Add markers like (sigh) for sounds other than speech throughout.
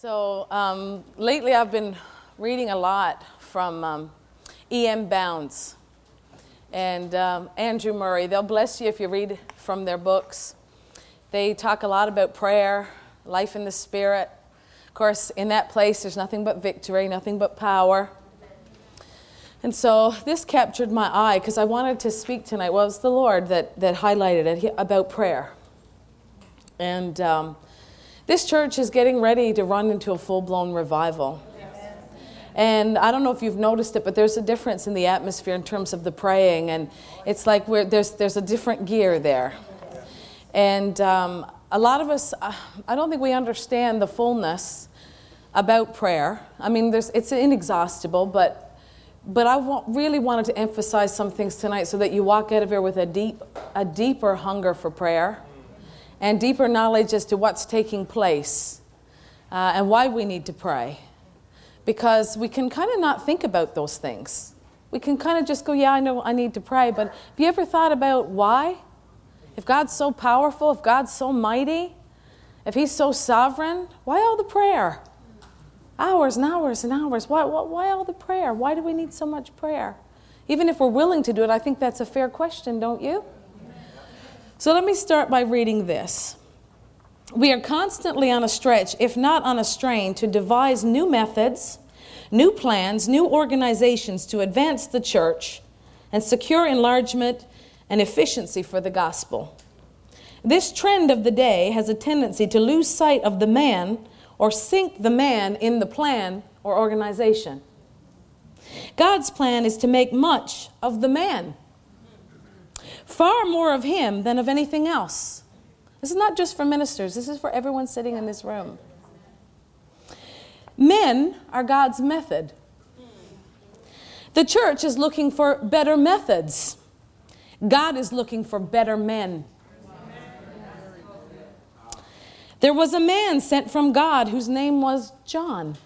So um, lately, I've been reading a lot from um, E.M. Bounds and um, Andrew Murray. They'll bless you if you read from their books. They talk a lot about prayer, life in the Spirit. Of course, in that place, there's nothing but victory, nothing but power. And so this captured my eye because I wanted to speak tonight. Well, it was the Lord that, that highlighted it about prayer. And um, this church is getting ready to run into a full blown revival. And I don't know if you've noticed it, but there's a difference in the atmosphere in terms of the praying. And it's like there's, there's a different gear there. And um, a lot of us, uh, I don't think we understand the fullness about prayer. I mean, there's, it's inexhaustible, but, but I want, really wanted to emphasize some things tonight so that you walk out of here with a, deep, a deeper hunger for prayer and deeper knowledge as to what's taking place uh, and why we need to pray. Because we can kind of not think about those things. We can kind of just go, yeah, I know I need to pray, but have you ever thought about why? If God's so powerful, if God's so mighty, if He's so sovereign, why all the prayer? Hours and hours and hours. Why, why, why all the prayer? Why do we need so much prayer? Even if we're willing to do it, I think that's a fair question, don't you? So let me start by reading this. We are constantly on a stretch, if not on a strain, to devise new methods, new plans, new organizations to advance the church and secure enlargement and efficiency for the gospel. This trend of the day has a tendency to lose sight of the man or sink the man in the plan or organization. God's plan is to make much of the man far more of Him than of anything else. This is not just for ministers, this is for everyone sitting in this room. Men are God's method. The church is looking for better methods. God is looking for better men. There was a man sent from God whose name was John.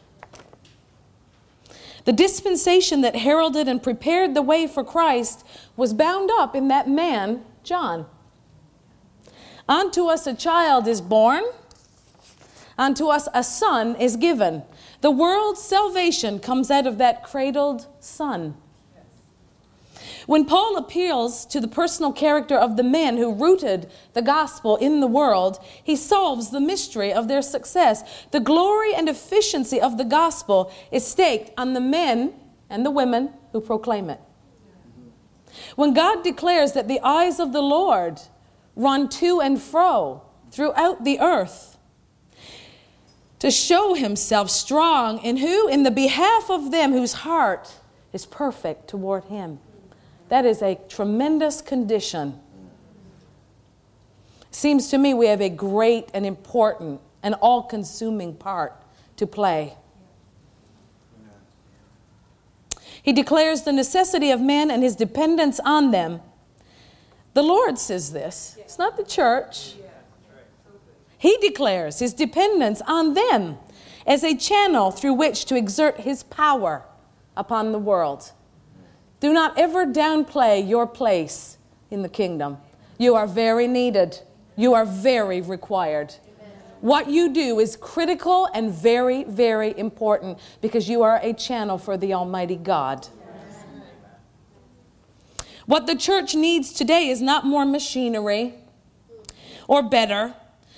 The dispensation that heralded and prepared the way for Christ was bound up in that man, John. Unto us a child is born, unto us a son is given. The world's salvation comes out of that cradled son. When Paul appeals to the personal character of the men who rooted the gospel in the world, he solves the mystery of their success. The glory and efficiency of the gospel is staked on the men and the women who proclaim it. When God declares that the eyes of the Lord run to and fro throughout the earth, to show himself strong in who? In the behalf of them whose heart is perfect toward him. That is a tremendous condition. Seems to me we have a great and important and all consuming part to play. He declares the necessity of men and his dependence on them. The Lord says this, it's not the church. He declares his dependence on them as a channel through which to exert his power upon the world. Do not ever downplay your place in the kingdom. You are very needed, you are very required. What you do is critical and very, very important because you are a channel for the Almighty God. What the church needs today is not more machinery or better,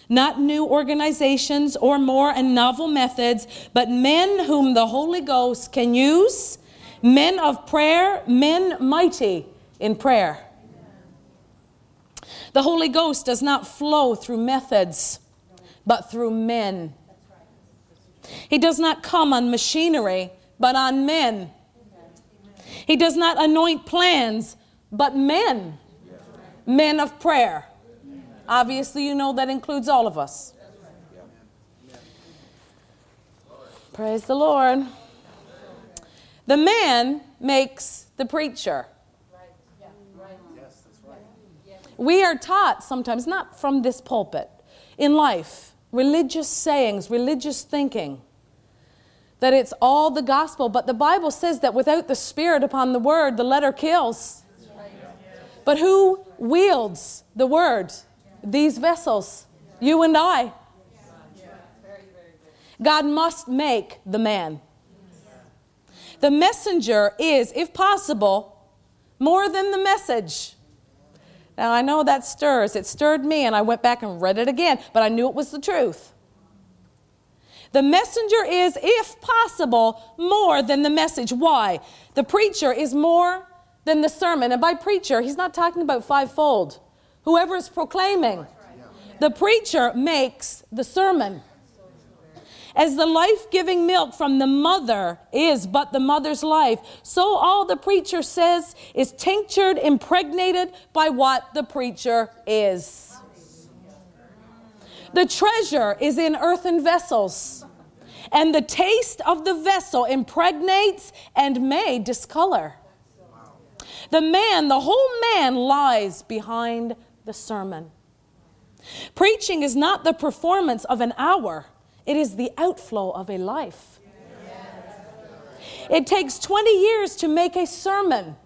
not new organizations or more and novel methods, but men whom the Holy Ghost can use Men of prayer, men mighty in prayer. The Holy Ghost does not flow through methods, but through men. He does not come on machinery, but on men. He does not anoint plans, but men. Men of prayer. Obviously, you know that includes all of us. Praise the Lord. The man makes the preacher. We are taught sometimes, not from this pulpit, in life, religious sayings, religious thinking, that it's all the gospel. But the Bible says that without the Spirit upon the word, the letter kills. But who wields the word? These vessels, you and I. God must make the man. The messenger is, if possible, more than the message. Now, I know that stirs. It stirred me, and I went back and read it again, but I knew it was the truth. The messenger is, if possible, more than the message. Why? The preacher is more than the sermon. And by preacher, he's not talking about fivefold. Whoever is proclaiming. The preacher makes the sermon. As the life giving milk from the mother is but the mother's life, so all the preacher says is tinctured, impregnated by what the preacher is. The treasure is in earthen vessels, and the taste of the vessel impregnates and may discolor. The man, the whole man, lies behind the sermon. Preaching is not the performance of an hour it is the outflow of a life. It takes 20 years to make a sermon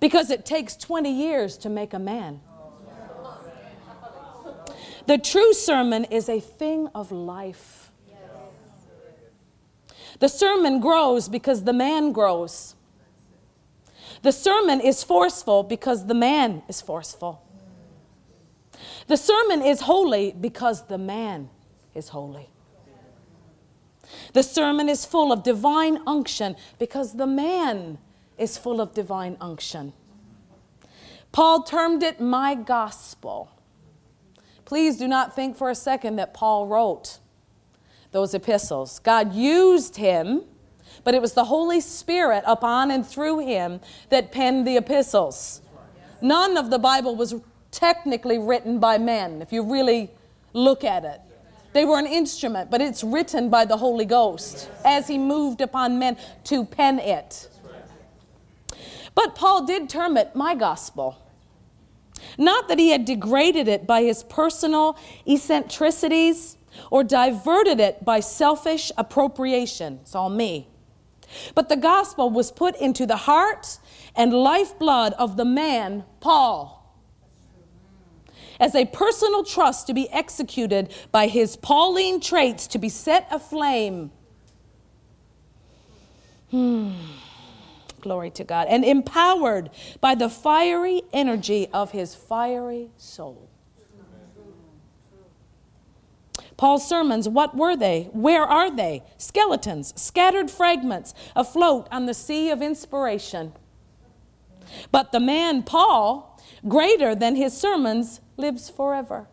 because it takes 20 years to make a man. The true sermon is a thing of life. The sermon grows because the man grows. The sermon is forceful because the man is forceful. The sermon is holy because the man is holy. The sermon is full of divine unction because the man is full of divine unction. Paul termed it my gospel. Please do not think for a second that Paul wrote those epistles. God used him, but it was the Holy Spirit upon and through him that penned the epistles. None of the Bible was technically written by men, if you really look at it. They were an instrument, but it's written by the Holy Ghost as he moved upon men to pen it. But Paul did term it my gospel. Not that he had degraded it by his personal eccentricities or diverted it by selfish appropriation. It's all me. But the gospel was put into the heart and lifeblood of the man, Paul as a personal trust to be executed by his Pauline traits to be set aflame. Hmm. Glory to God. And empowered by the fiery energy of his fiery soul. Paul's sermons, what were they? Where are they? Skeletons, scattered fragments afloat on the sea of inspiration. But the man, Paul, greater than his sermons, lives forever.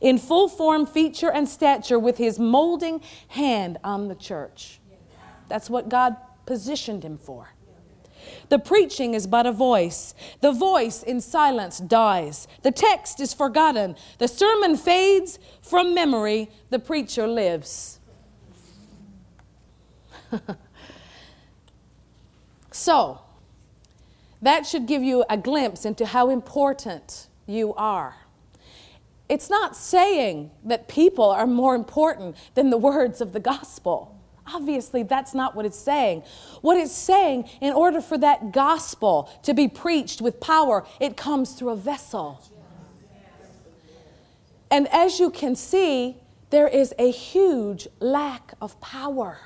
In full form, feature, and stature, with his molding hand on the church. That's what God positioned him for. The preaching is but a voice. The voice in silence dies. The text is forgotten. The sermon fades from memory. The preacher lives. (laughs) so, that should give you a glimpse into how important you are. It's not saying that people are more important than the words of the gospel. Obviously, that's not what it's saying. What it's saying, in order for that gospel to be preached with power, it comes through a vessel. And as you can see, there is a huge lack of power.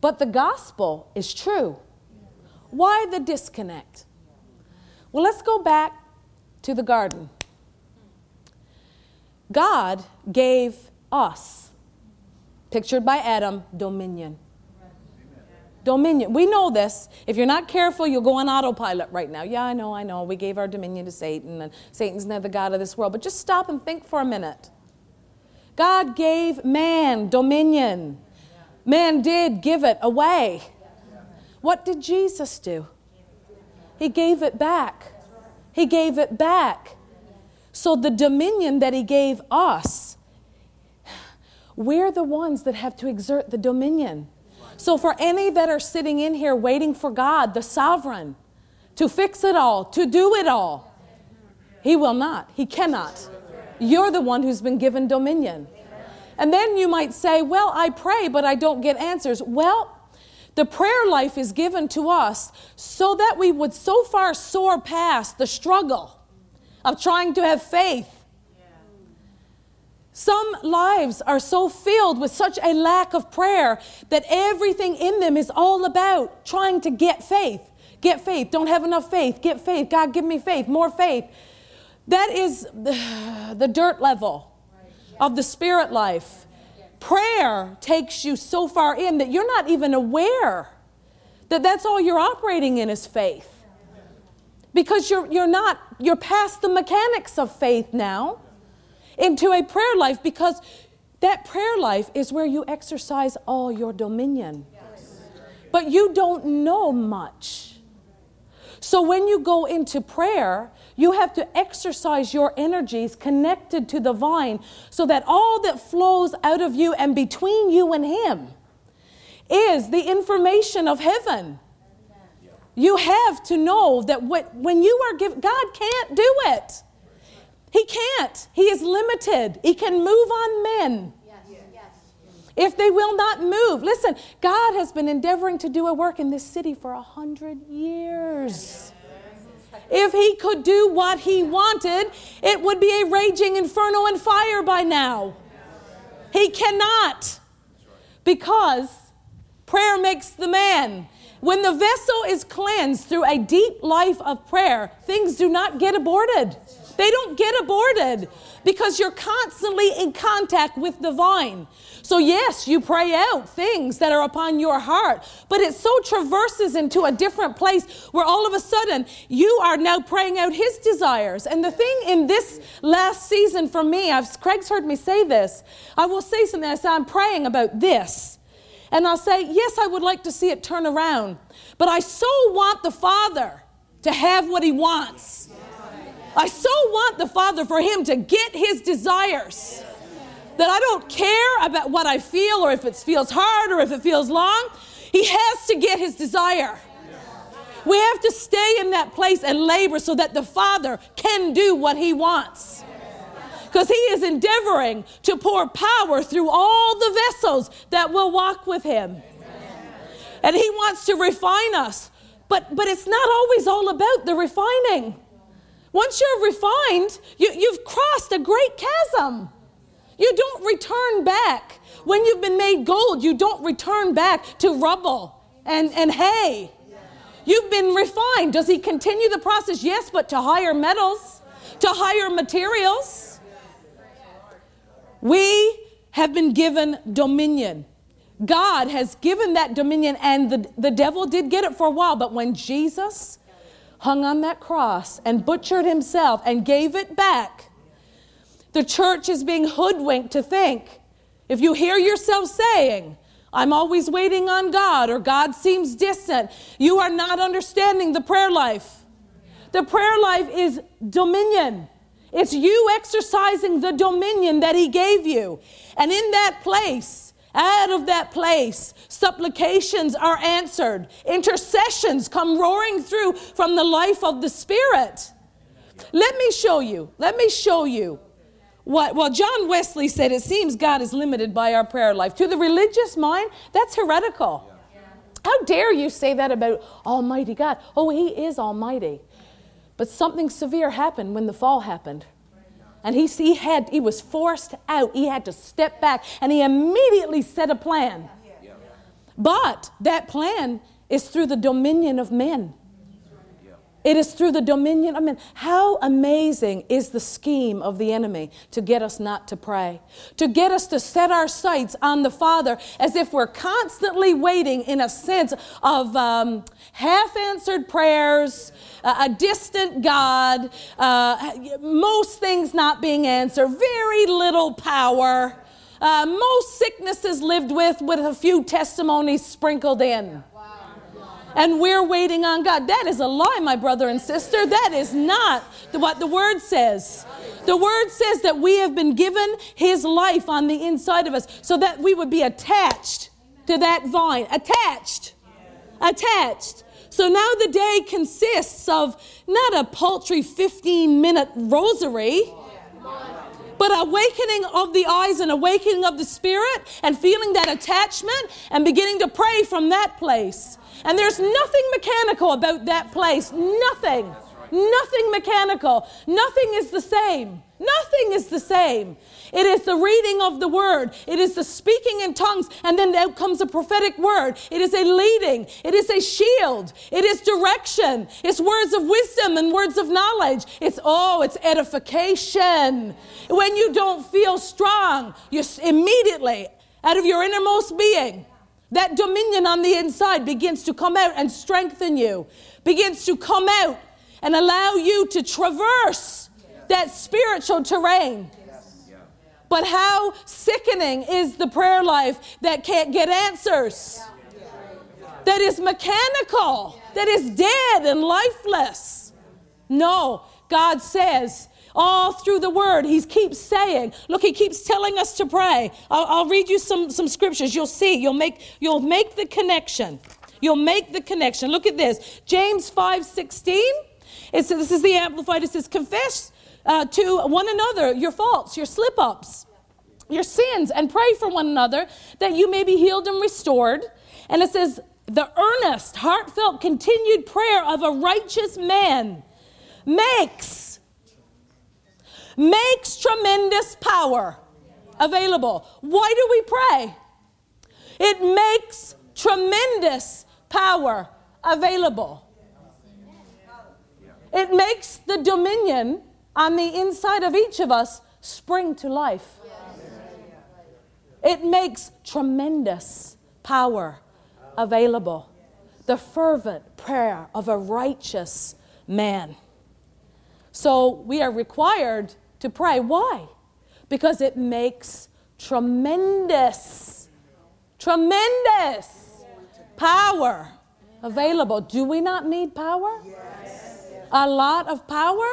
But the gospel is true. Why the disconnect? Well, let's go back to the garden. God gave us, pictured by Adam, dominion. Dominion. We know this. If you're not careful, you'll go on autopilot right now. Yeah, I know, I know. We gave our dominion to Satan, and Satan's not the God of this world. But just stop and think for a minute. God gave man dominion. Man did give it away. What did Jesus do? He gave it back. He gave it back. So the dominion that He gave us, we're the ones that have to exert the dominion. So, for any that are sitting in here waiting for God, the sovereign, to fix it all, to do it all, He will not. He cannot. You're the one who's been given dominion. And then you might say, Well, I pray, but I don't get answers. Well, the prayer life is given to us so that we would so far soar past the struggle of trying to have faith Some lives are so filled with such a lack of prayer that everything in them is all about trying to get faith. Get faith. Don't have enough faith. Get faith. God, give me faith. More faith. That is (sighs) the dirt level of the spirit life. Prayer takes you so far in that you're not even aware that that's all you're operating in is faith. Because you're, you're not, you're past the mechanics of faith now into a prayer life because that prayer life is where you exercise all your dominion. But you don't know much. So when you go into prayer, you have to exercise your energies connected to the vine so that all that flows out of you and between you and Him is the information of heaven. You have to know that what, when you are given, God can't do it. He can't. He is limited. He can move on men. If they will not move. Listen, God has been endeavoring to do a work in this city for a hundred years. If he could do what he wanted, it would be a raging inferno and fire by now. He cannot. Because prayer makes the man. When the vessel is cleansed through a deep life of prayer, things do not get aborted. They don't get aborted because you're constantly in contact with the vine. So, yes, you pray out things that are upon your heart, but it so traverses into a different place where all of a sudden you are now praying out his desires. And the thing in this last season for me, I've, Craig's heard me say this. I will say something. I say, I'm praying about this. And I'll say, yes, I would like to see it turn around, but I so want the Father to have what he wants. I so want the Father for him to get his desires that I don't care about what I feel or if it feels hard or if it feels long. He has to get his desire. We have to stay in that place and labor so that the Father can do what he wants. Because he is endeavoring to pour power through all the vessels that will walk with him. And he wants to refine us. But, but it's not always all about the refining. Once you're refined, you, you've crossed a great chasm. You don't return back. When you've been made gold, you don't return back to rubble and, and hay. You've been refined. Does he continue the process? Yes, but to higher metals, to higher materials. We have been given dominion. God has given that dominion, and the, the devil did get it for a while, but when Jesus hung on that cross and butchered himself and gave it back, the church is being hoodwinked to think if you hear yourself saying, I'm always waiting on God or God seems distant, you are not understanding the prayer life. The prayer life is dominion. It's you exercising the dominion that He gave you. And in that place, out of that place, supplications are answered, intercessions come roaring through from the life of the Spirit. Let me show you. Let me show you what, well, John Wesley said it seems God is limited by our prayer life. To the religious mind, that's heretical. How dare you say that about Almighty God? Oh, He is Almighty. But something severe happened when the fall happened. And he, he, had, he was forced out. He had to step back and he immediately set a plan. But that plan is through the dominion of men. It is through the dominion of men. How amazing is the scheme of the enemy to get us not to pray, to get us to set our sights on the Father as if we're constantly waiting in a sense of um, half answered prayers, uh, a distant God, uh, most things not being answered, very little power. Uh, most sicknesses lived with with a few testimonies sprinkled in and we're waiting on God. That is a lie, my brother and sister. That is not what the word says. The word says that we have been given his life on the inside of us so that we would be attached to that vine. Attached. Attached. So now the day consists of not a paltry 15 minute rosary but awakening of the eyes and awakening of the spirit and feeling that attachment and beginning to pray from that place. And there's nothing mechanical about that place. Nothing. Nothing mechanical. Nothing is the same. Nothing is the same. It is the reading of the word. It is the speaking in tongues, and then out comes a prophetic word. It is a leading. It is a shield. It is direction. It's words of wisdom and words of knowledge. It's oh, it's edification. When you don't feel strong, you immediately out of your innermost being, that dominion on the inside begins to come out and strengthen you, begins to come out and allow you to traverse that spiritual terrain. But how sickening is the prayer life that can't get answers? That is mechanical, that is dead and lifeless. No, God says, all through the word, he keeps saying, look, he keeps telling us to pray. I'll, I'll read you some, some scriptures. You'll see, you'll make, you'll make the connection. You'll make the connection. Look at this. James 5 16. It says, this is the Amplified. It says, confess uh, to one another your faults, your slip ups, your sins, and pray for one another that you may be healed and restored. And it says, the earnest, heartfelt, continued prayer of a righteous man makes makes tremendous power available. Why do we pray? It makes tremendous power available. It makes the dominion on the inside of each of us spring to life. It makes tremendous power available. The fervent prayer of a righteous man. So we are required to pray. Why? Because it makes tremendous, tremendous power available. Do we not need power? A lot of power?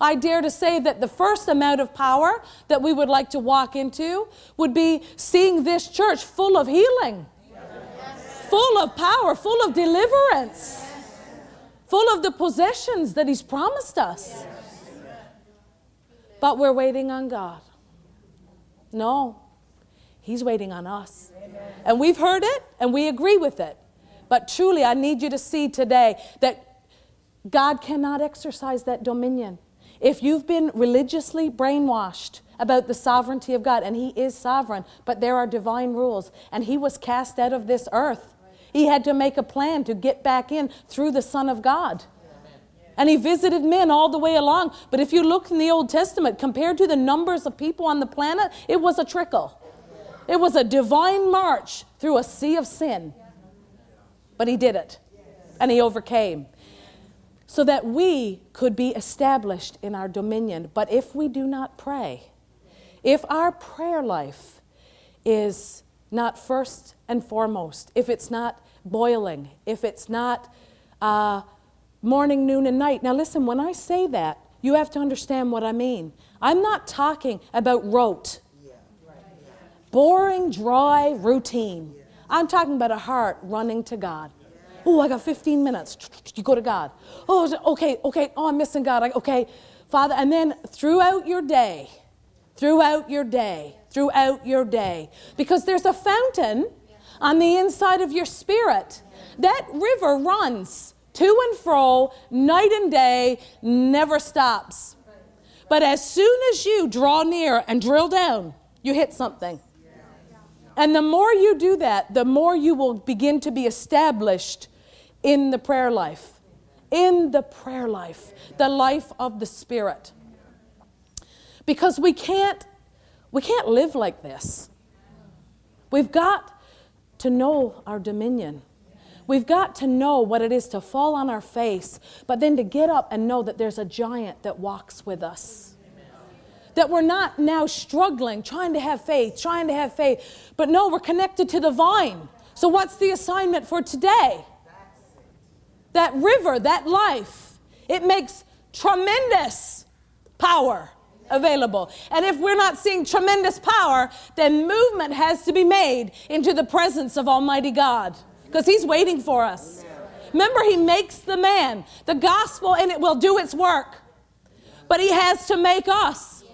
I dare to say that the first amount of power that we would like to walk into would be seeing this church full of healing, full of power, full of deliverance, full of the possessions that He's promised us. But we're waiting on God. No, He's waiting on us. And we've heard it and we agree with it. But truly, I need you to see today that God cannot exercise that dominion if you've been religiously brainwashed about the sovereignty of God, and He is sovereign, but there are divine rules, and He was cast out of this earth. He had to make a plan to get back in through the Son of God. And he visited men all the way along. But if you look in the Old Testament, compared to the numbers of people on the planet, it was a trickle. It was a divine march through a sea of sin. But he did it. And he overcame so that we could be established in our dominion. But if we do not pray, if our prayer life is not first and foremost, if it's not boiling, if it's not uh, morning, noon, and night. Now, listen, when I say that, you have to understand what I mean. I'm not talking about rote, boring, dry routine. I'm talking about a heart running to God. Oh, I got 15 minutes. (tsk) You go to God. Oh, okay, okay. Oh, I'm missing God. Okay, Father. And then throughout your day, throughout your day, throughout your day, because there's a fountain on the inside of your spirit. That river runs to and fro, night and day, never stops. But as soon as you draw near and drill down, you hit something. And the more you do that, the more you will begin to be established in the prayer life. In the prayer life, the life of the Spirit. Because we can't, we can't live like this. We've got to know our dominion. We've got to know what it is to fall on our face, but then to get up and know that there's a giant that walks with us. That we're not now struggling, trying to have faith, trying to have faith, but no, we're connected to the vine. So, what's the assignment for today? that river, that life, it makes tremendous power available. And if we're not seeing tremendous power, then movement has to be made into the presence of Almighty God because He's waiting for us. Remember, He makes the man, the gospel, and it will do its work. But He has to make us.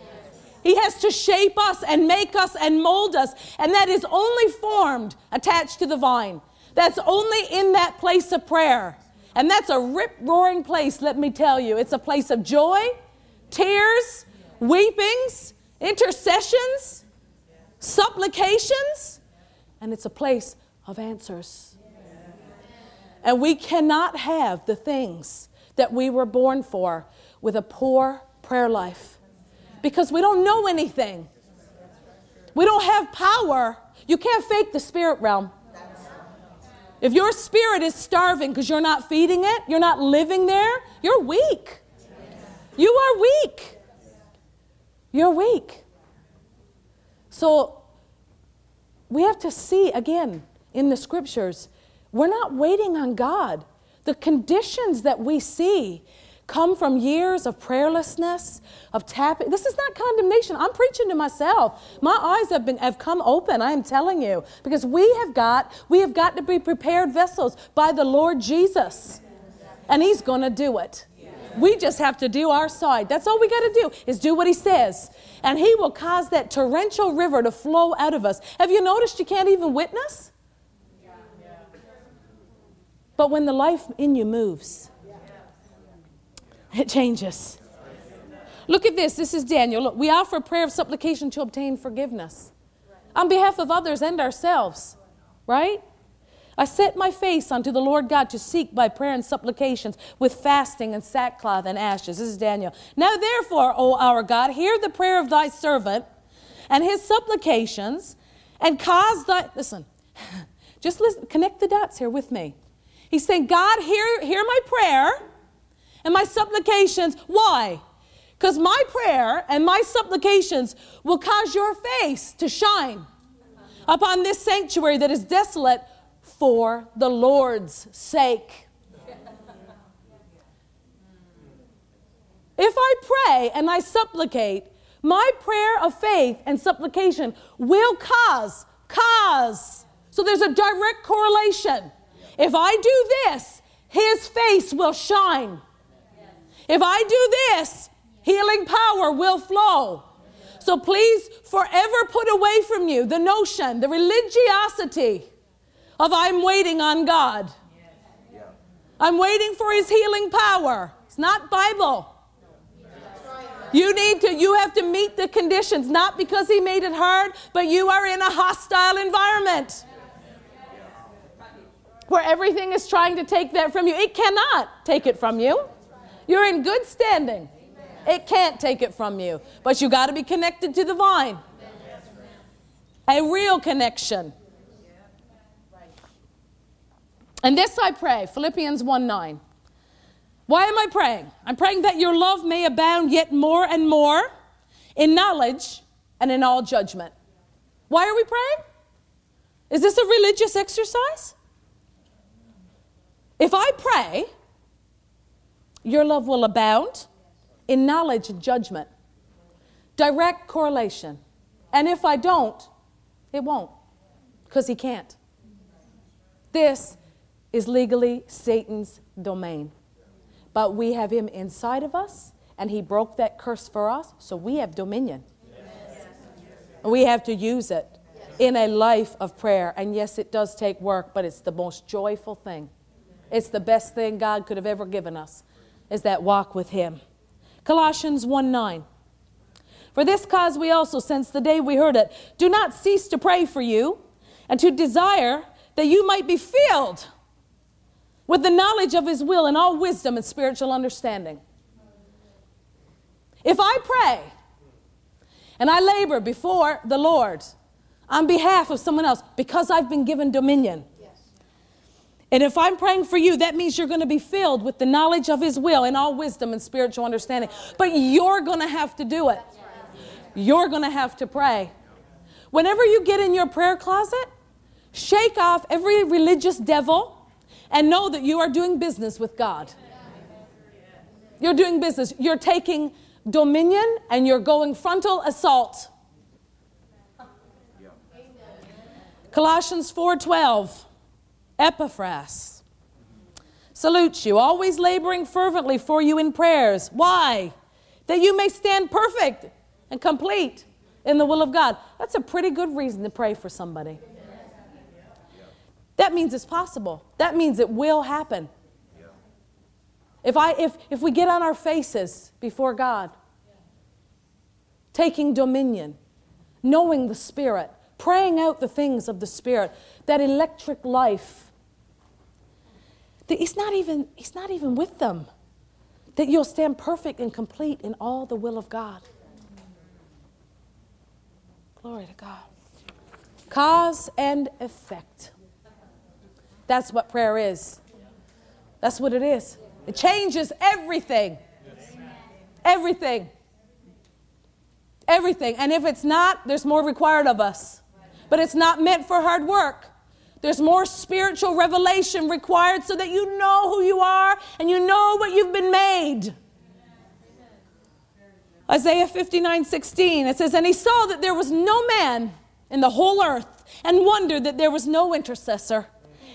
He has to shape us and make us and mold us. And that is only formed attached to the vine. That's only in that place of prayer And that's a rip roaring place, let me tell you. It's a place of joy, tears, weepings, intercessions, supplications, and it's a place of answers. And we cannot have the things that we were born for with a poor prayer life because we don't know anything. We don't have power. You can't fake the spirit realm. If your spirit is starving because you're not feeding it, you're not living there, you're weak. You are weak. You're weak. So we have to see again in the scriptures, we're not waiting on God. The conditions that we see come from years of prayerlessness, of tapping. This is not condemnation. I'm preaching to myself. My eyes have been have come open, I am telling you, because we have got we have got to be prepared vessels by the Lord Jesus. And he's going to do it. We just have to do our side. That's all we got to do is do what he says. And he will cause that torrential river to flow out of us. Have you noticed you can't even witness? But when the life in you moves, it changes. Look at this. This is Daniel. Look, we offer a prayer of supplication to obtain forgiveness on behalf of others and ourselves, right? I set my face unto the Lord God to seek by prayer and supplications with fasting and sackcloth and ashes. This is Daniel. Now, therefore, O our God, hear the prayer of thy servant and his supplications and cause thy. Listen, (laughs) just listen, connect the dots here with me. He's saying, God, hear, hear my prayer and my supplications. Why? Because my prayer and my supplications will cause your face to shine upon this sanctuary that is desolate for the Lord's sake. If I pray and I supplicate, my prayer of faith and supplication will cause, cause. So there's a direct correlation. If I do this, his face will shine. If I do this, healing power will flow. So please forever put away from you the notion, the religiosity of I'm waiting on God. I'm waiting for his healing power. It's not Bible. You need to, you have to meet the conditions, not because he made it hard, but you are in a hostile environment where everything is trying to take that from you. It cannot take it from you. You're in good standing. It can't take it from you. But you got to be connected to the vine. A real connection. And this I pray, Philippians 1 9. Why am I praying? I'm praying that your love may abound yet more and more in knowledge and in all judgment. Why are we praying? Is this a religious exercise? If I pray, your love will abound in knowledge and judgment. Direct correlation. And if I don't, it won't, because he can't. This is legally Satan's domain. But we have him inside of us, and he broke that curse for us, so we have dominion. Yes. We have to use it in a life of prayer. And yes, it does take work, but it's the most joyful thing. It's the best thing God could have ever given us, is that walk with him. Colossians 1 9. For this cause we also, since the day we heard it, do not cease to pray for you and to desire that you might be filled with the knowledge of his will and all wisdom and spiritual understanding. If I pray and I labor before the Lord on behalf of someone else because I've been given dominion, and if I'm praying for you, that means you're going to be filled with the knowledge of His will and all wisdom and spiritual understanding. But you're going to have to do it. You're going to have to pray. Whenever you get in your prayer closet, shake off every religious devil and know that you are doing business with God. You're doing business. You're taking dominion and you're going frontal assault. Colossians 4:12 Epaphras salutes you, always laboring fervently for you in prayers. Why? That you may stand perfect and complete in the will of God. That's a pretty good reason to pray for somebody. That means it's possible. That means it will happen. If, I, if, if we get on our faces before God, taking dominion, knowing the Spirit, praying out the things of the Spirit, that electric life, that he's, not even, he's not even with them, that you'll stand perfect and complete in all the will of God. Glory to God. Cause and effect. That's what prayer is. That's what it is. It changes everything. Everything. Everything. And if it's not, there's more required of us. But it's not meant for hard work. There's more spiritual revelation required so that you know who you are and you know what you've been made. Isaiah 59 16, it says, And he saw that there was no man in the whole earth and wondered that there was no intercessor.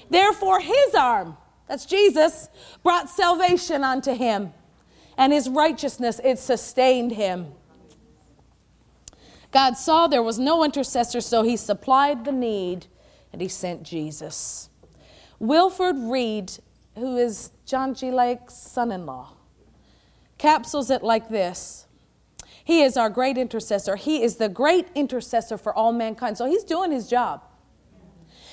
Therefore, his arm, that's Jesus, brought salvation unto him, and his righteousness, it sustained him. God saw there was no intercessor, so he supplied the need and he sent Jesus. Wilford Reidt, who is John G. Lake's son in law, capsules it like this He is our great intercessor. He is the great intercessor for all mankind. So he's doing his job.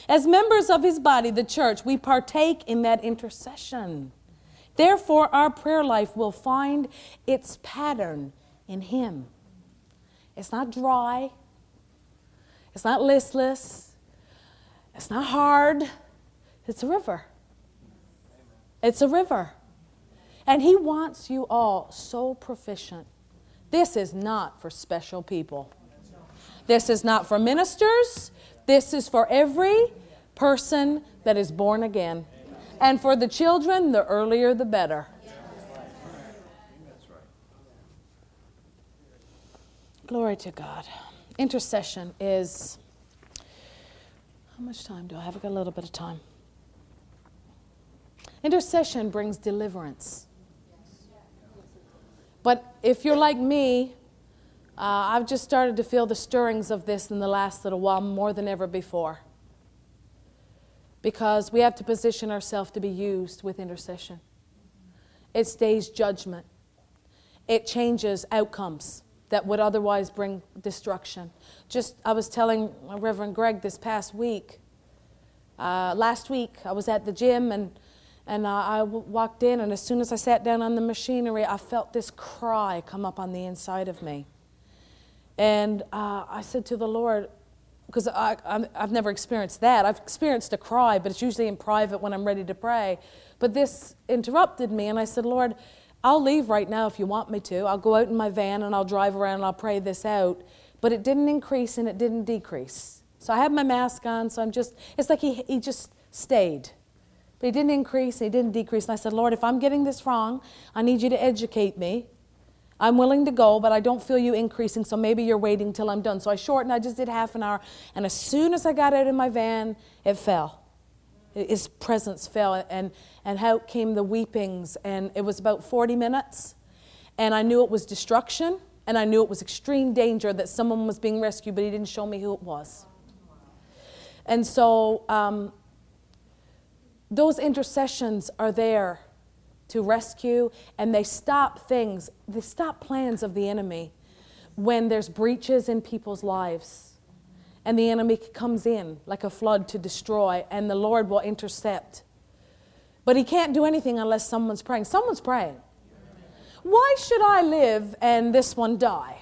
As members of his body, the church, we partake in that intercession. Therefore, our prayer life will find its pattern in him. It's not dry. It's not listless. It's not hard. It's a river. It's a river. And He wants you all so proficient. This is not for special people. This is not for ministers. This is for every person that is born again. And for the children, the earlier the better. Glory to God. Intercession is. How much time do I have? I've got a little bit of time. Intercession brings deliverance. But if you're like me, uh, I've just started to feel the stirrings of this in the last little while more than ever before. Because we have to position ourselves to be used with intercession. It stays judgment, it changes outcomes that would otherwise bring destruction. Just, I was telling Reverend Greg this past week, uh, last week, I was at the gym and, and uh, I walked in, and as soon as I sat down on the machinery, I felt this cry come up on the inside of me. And uh, I said to the Lord, because I, have never experienced that. I've experienced a cry, but it's usually in private when I'm ready to pray. But this interrupted me, and I said, Lord, I'll leave right now if you want me to. I'll go out in my van and I'll drive around and I'll pray this out. But it didn't increase and it didn't decrease. So I have my mask on, so I'm just, it's like he, he just stayed. But he didn't increase, he didn't decrease. And I said, Lord, if I'm getting this wrong, I need you to educate me. I'm willing to go, but I don't feel you increasing, so maybe you're waiting till I'm done. So I shortened, I just did half an hour, and as soon as I got out of my van, it fell. His presence fell, and, and out came the weepings. And it was about 40 minutes. And I knew it was destruction, and I knew it was extreme danger that someone was being rescued, but he didn't show me who it was. And so um, those intercessions are there to rescue, and they stop things, they stop plans of the enemy when there's breaches in people's lives and the enemy comes in like a flood to destroy, and the Lord will intercept. But he can't do anything unless someone's praying. Someone's praying. Why should I live and this one die?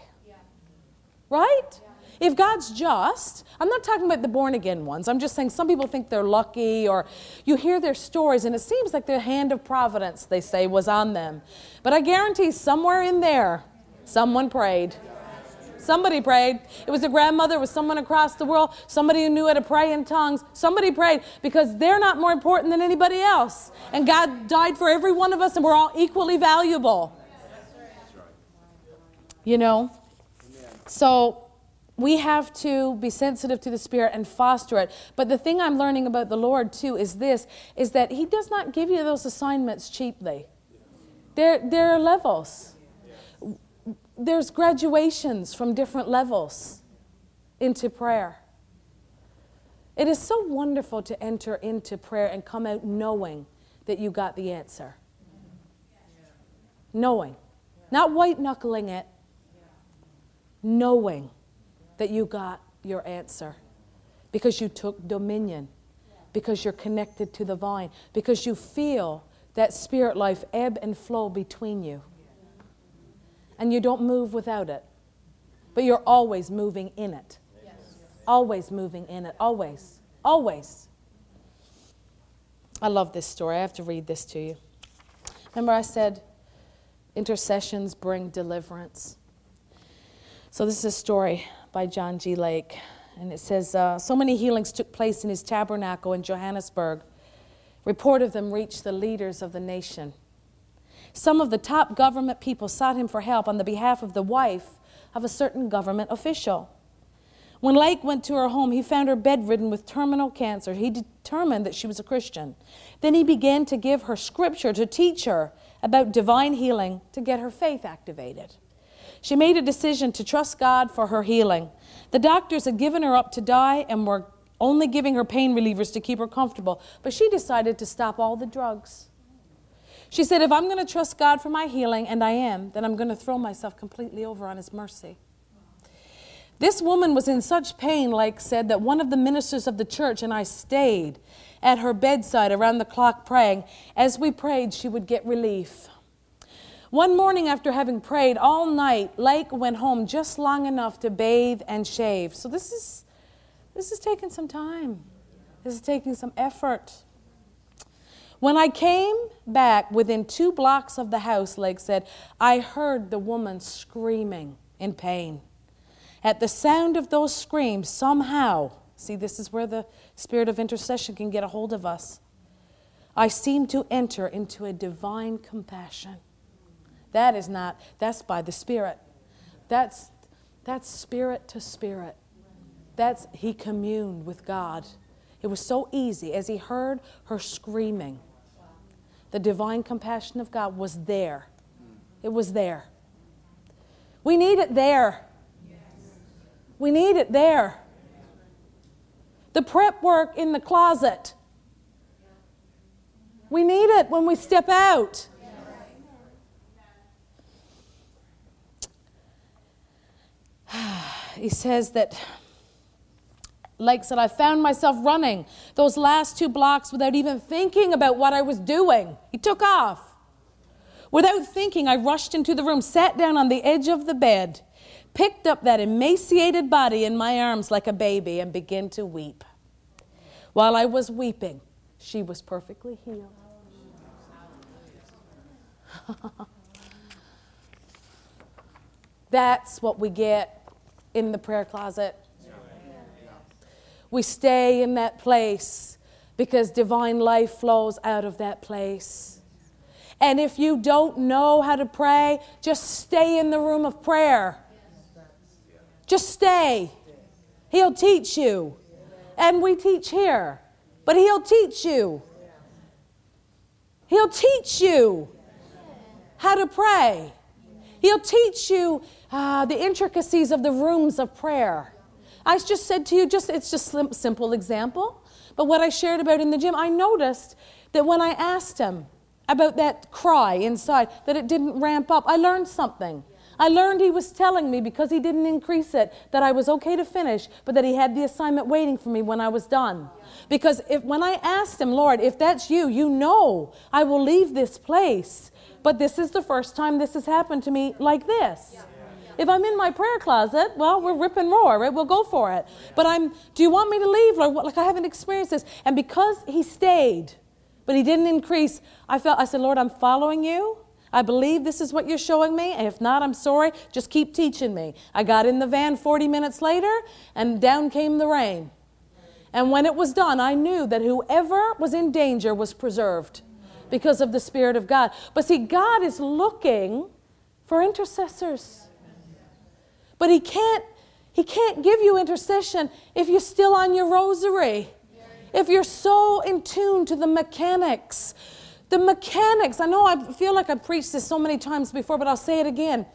Right? If God's just, I'm not talking about the born again ones. I'm just saying some people think they're lucky or you hear their stories and it seems like the hand of providence, they say, was on them. But I guarantee somewhere in there, someone prayed. Somebody prayed. It was a grandmother, it was someone across the world, somebody who knew how to pray in tongues. Somebody prayed because they're not more important than anybody else. And God died for every one of us, and we're all equally valuable. You know? So we have to be sensitive to the spirit and foster it but the thing i'm learning about the lord too is this is that he does not give you those assignments cheaply there, there are levels there's graduations from different levels into prayer. It is so wonderful to enter into prayer and come out knowing that you got the answer. Knowing. Not white knuckling it. Knowing that you got your answer because you took dominion, because you're connected to the vine, because you feel that spirit life ebb and flow between you. And you don't move without it, but you're always moving in it. Yes. Always moving in it. Always. Always. I love this story. I have to read this to you. Remember, I said intercessions bring deliverance. So, this is a story by John G. Lake. And it says uh, So many healings took place in his tabernacle in Johannesburg. Report of them reached the leaders of the nation. Some of the top government people sought him for help on the behalf of the wife of a certain government official. When Lake went to her home, he found her bedridden with terminal cancer. He determined that she was a Christian. Then he began to give her scripture to teach her about divine healing to get her faith activated. She made a decision to trust God for her healing. The doctors had given her up to die and were only giving her pain relievers to keep her comfortable, but she decided to stop all the drugs. She said, If I'm going to trust God for my healing, and I am, then I'm going to throw myself completely over on His mercy. This woman was in such pain, Lake said, that one of the ministers of the church and I stayed at her bedside around the clock praying. As we prayed, she would get relief. One morning, after having prayed all night, Lake went home just long enough to bathe and shave. So this is this is taking some time. This is taking some effort. When I came back within two blocks of the house, Lake said, I heard the woman screaming in pain. At the sound of those screams, somehow, see, this is where the spirit of intercession can get a hold of us. I seemed to enter into a divine compassion. That is not, that's by the Spirit. That's, that's spirit to spirit. That's, he communed with God. It was so easy as he heard her screaming. The divine compassion of God was there. It was there. We need it there. We need it there. The prep work in the closet. We need it when we step out. (sighs) he says that, Lake said, I found myself running those last two blocks without even thinking about what I was doing. He took off. Without thinking, I rushed into the room, sat down on the edge of the bed, picked up that emaciated body in my arms like a baby, and began to weep. While I was weeping, she was perfectly healed. (laughs) That's what we get in the prayer closet. We stay in that place because divine life flows out of that place. And if you don't know how to pray, just stay in the room of prayer. Just stay. He'll teach you. And we teach here, but He'll teach you. He'll teach you how to pray. He'll teach you uh, the intricacies of the rooms of prayer. I just said to you, just it's just a simple example. But what I shared about in the gym, I noticed that when I asked him about that cry inside, that it didn't ramp up. I learned something. I learned he was telling me because he didn't increase it that I was okay to finish, but that he had the assignment waiting for me when I was done. Because if when I asked him, Lord, if that's you, you know I will leave this place. But this is the first time this has happened to me like this. If I'm in my prayer closet, well, we're rip and roar, right? We'll go for it. But I'm, do you want me to leave? Like, like I haven't experienced this. And because he stayed, but he didn't increase, I felt, I said, Lord, I'm following you. I believe this is what you're showing me. And if not, I'm sorry. Just keep teaching me. I got in the van 40 minutes later, and down came the rain. And when it was done, I knew that whoever was in danger was preserved because of the Spirit of God. But see, God is looking for intercessors. But he can't he can't give you intercession if you're still on your rosary. If you're so in tune to the mechanics. The mechanics, I know I feel like I've preached this so many times before, but I'll say it again.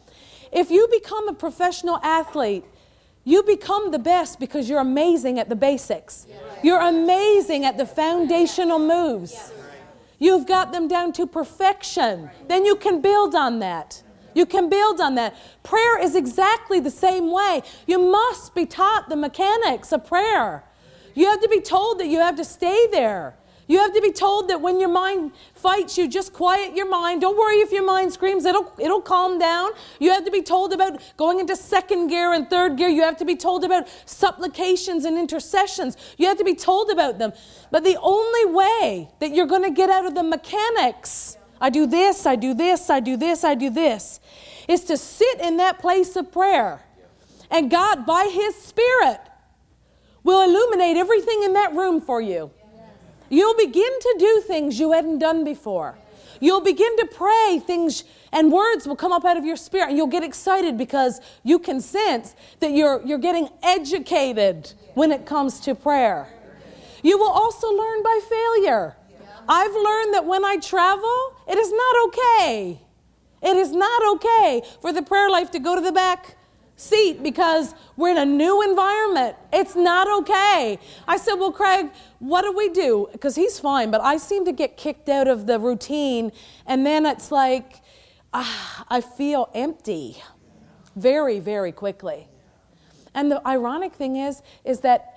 If you become a professional athlete, you become the best because you're amazing at the basics. You're amazing at the foundational moves. You've got them down to perfection. Then you can build on that. You can build on that. Prayer is exactly the same way. You must be taught the mechanics of prayer. You have to be told that you have to stay there. You have to be told that when your mind fights you, just quiet your mind. Don't worry if your mind screams, it'll, it'll calm down. You have to be told about going into second gear and third gear. You have to be told about supplications and intercessions. You have to be told about them. But the only way that you're going to get out of the mechanics I do this, I do this, I do this, I do this is to sit in that place of prayer. And God, by His Spirit, will illuminate everything in that room for you. You'll begin to do things you hadn't done before. You'll begin to pray things, and words will come up out of your spirit, and you'll get excited because you can sense that you're, you're getting educated when it comes to prayer. You will also learn by failure. I've learned that when I travel, it is not okay. It is not okay for the prayer life to go to the back seat because we're in a new environment. It's not okay. I said, Well, Craig, what do we do? Because he's fine, but I seem to get kicked out of the routine, and then it's like, ah, I feel empty very, very quickly. And the ironic thing is, is that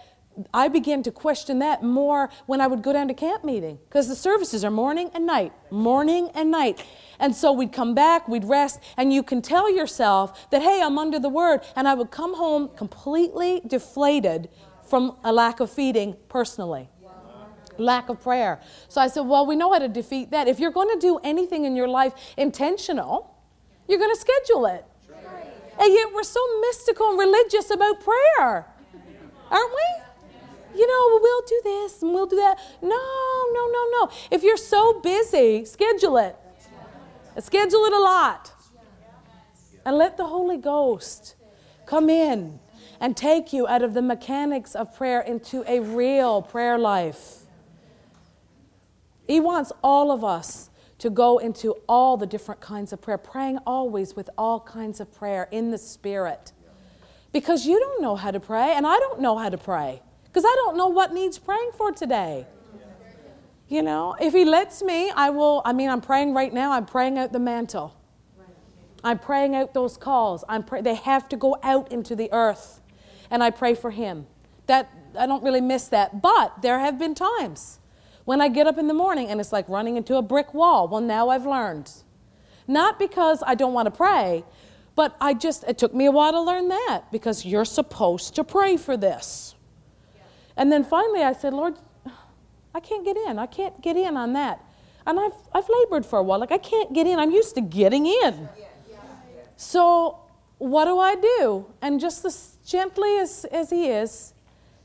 I began to question that more when I would go down to camp meeting because the services are morning and night, morning and night. And so we'd come back, we'd rest, and you can tell yourself that, hey, I'm under the word. And I would come home completely deflated from a lack of feeding personally, lack of prayer. So I said, well, we know how to defeat that. If you're going to do anything in your life intentional, you're going to schedule it. And yet we're so mystical and religious about prayer, aren't we? You know, we'll do this and we'll do that. No, no, no, no. If you're so busy, schedule it. Schedule it a lot. And let the Holy Ghost come in and take you out of the mechanics of prayer into a real prayer life. He wants all of us to go into all the different kinds of prayer, praying always with all kinds of prayer in the Spirit. Because you don't know how to pray, and I don't know how to pray because I don't know what needs praying for today. You know, if He lets me, I will. I mean, I'm praying right now, I'm praying out the mantle. I'm praying out those calls. I'm pray- they have to go out into the earth. And I pray for Him. That I don't really miss that. But there have been times when I get up in the morning and it's like running into a brick wall. Well, now I've learned. Not because I don't want to pray, but I just, it took me a while to learn that because you're supposed to pray for this. And then finally I said, Lord, I can't get in. I can't get in on that. And I've, I've labored for a while. Like, I can't get in. I'm used to getting in. So, what do I do? And just as gently as, as he is,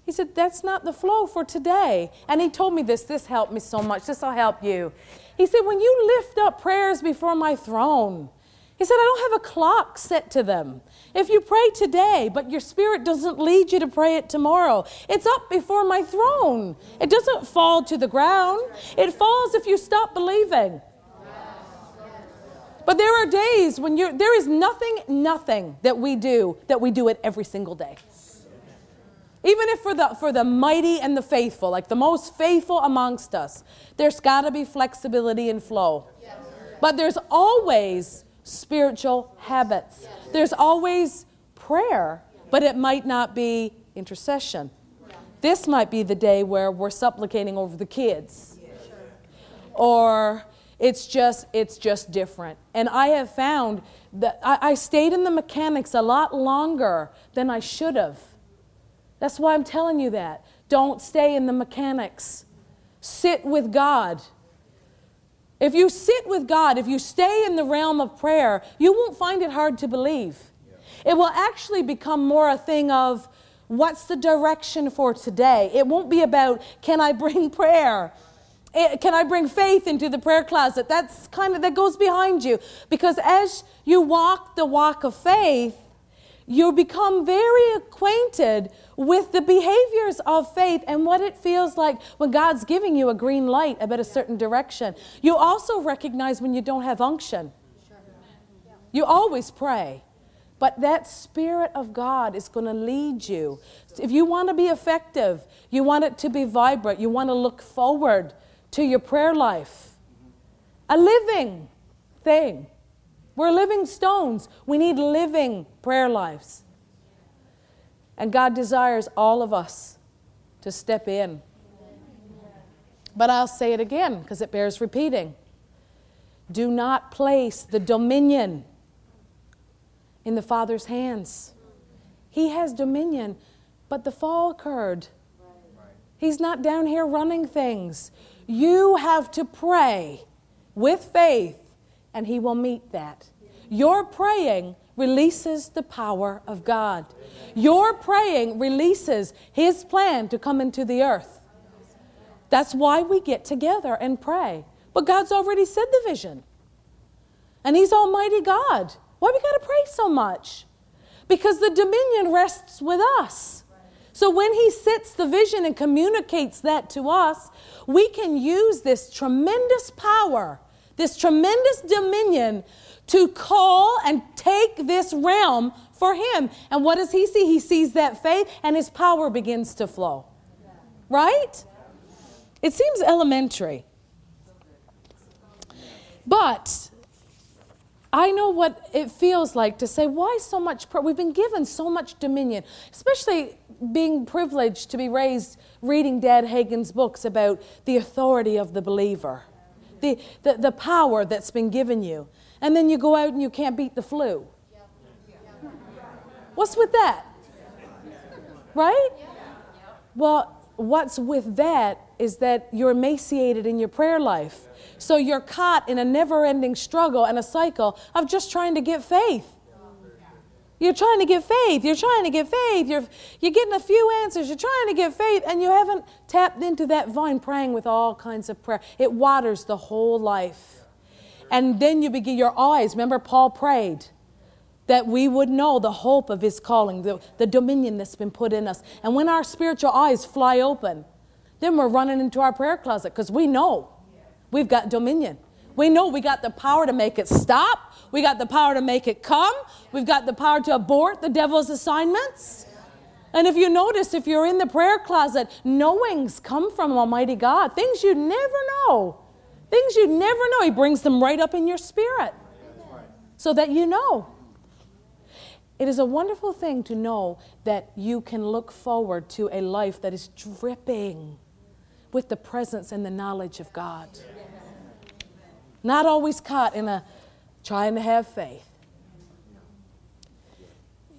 he said, That's not the flow for today. And he told me this. This helped me so much. This will help you. He said, When you lift up prayers before my throne, he said, I don't have a clock set to them. If you pray today, but your spirit doesn't lead you to pray it tomorrow, it's up before my throne. It doesn't fall to the ground, it falls if you stop believing. But there are days when you're, there is nothing, nothing that we do that we do it every single day. Even if for the, for the mighty and the faithful, like the most faithful amongst us, there's got to be flexibility and flow. But there's always spiritual habits. There's always prayer, but it might not be intercession. This might be the day where we're supplicating over the kids. Or it's just it's just different. And I have found that I, I stayed in the mechanics a lot longer than I should have. That's why I'm telling you that. Don't stay in the mechanics. Sit with God. If you sit with God, if you stay in the realm of prayer, you won't find it hard to believe. It will actually become more a thing of what's the direction for today. It won't be about can I bring (laughs) prayer? Eh, can I bring faith into the prayer closet? That's kind of that goes behind you because as you walk the walk of faith, you become very acquainted with the behaviors of faith and what it feels like when God's giving you a green light about a certain direction. You also recognize when you don't have unction. You always pray. But that Spirit of God is going to lead you. If you want to be effective, you want it to be vibrant, you want to look forward to your prayer life, a living thing. We're living stones. We need living prayer lives. And God desires all of us to step in. But I'll say it again because it bears repeating. Do not place the dominion in the Father's hands. He has dominion, but the fall occurred. He's not down here running things. You have to pray with faith, and He will meet that. Your praying releases the power of God. Your praying releases His plan to come into the earth. That's why we get together and pray. But God's already said the vision. And He's Almighty God. Why we got to pray so much? Because the dominion rests with us. So when He sets the vision and communicates that to us, we can use this tremendous power, this tremendous dominion to call and take this realm for Him. And what does He see? He sees that faith and His power begins to flow. Right? It seems elementary. But I know what it feels like to say, why so much? Prayer? We've been given so much dominion, especially being privileged to be raised reading Dad Hagin's books about the authority of the believer, the, the, the power that's been given you. And then you go out and you can't beat the flu. What's with that? Right? Well, what's with that is that you're emaciated in your prayer life. So you're caught in a never ending struggle and a cycle of just trying to get faith. You're trying to get faith. You're trying to get faith. You're, you're getting a few answers. You're trying to get faith, and you haven't tapped into that vine praying with all kinds of prayer. It waters the whole life. And then you begin your eyes. Remember, Paul prayed that we would know the hope of his calling, the, the dominion that's been put in us. And when our spiritual eyes fly open, then we're running into our prayer closet because we know we've got dominion. We know we got the power to make it stop. We got the power to make it come. We've got the power to abort the devil's assignments. And if you notice, if you're in the prayer closet, knowings come from Almighty God. Things you never know. Things you never know. He brings them right up in your spirit so that you know. It is a wonderful thing to know that you can look forward to a life that is dripping with the presence and the knowledge of God. Not always caught in a trying to have faith.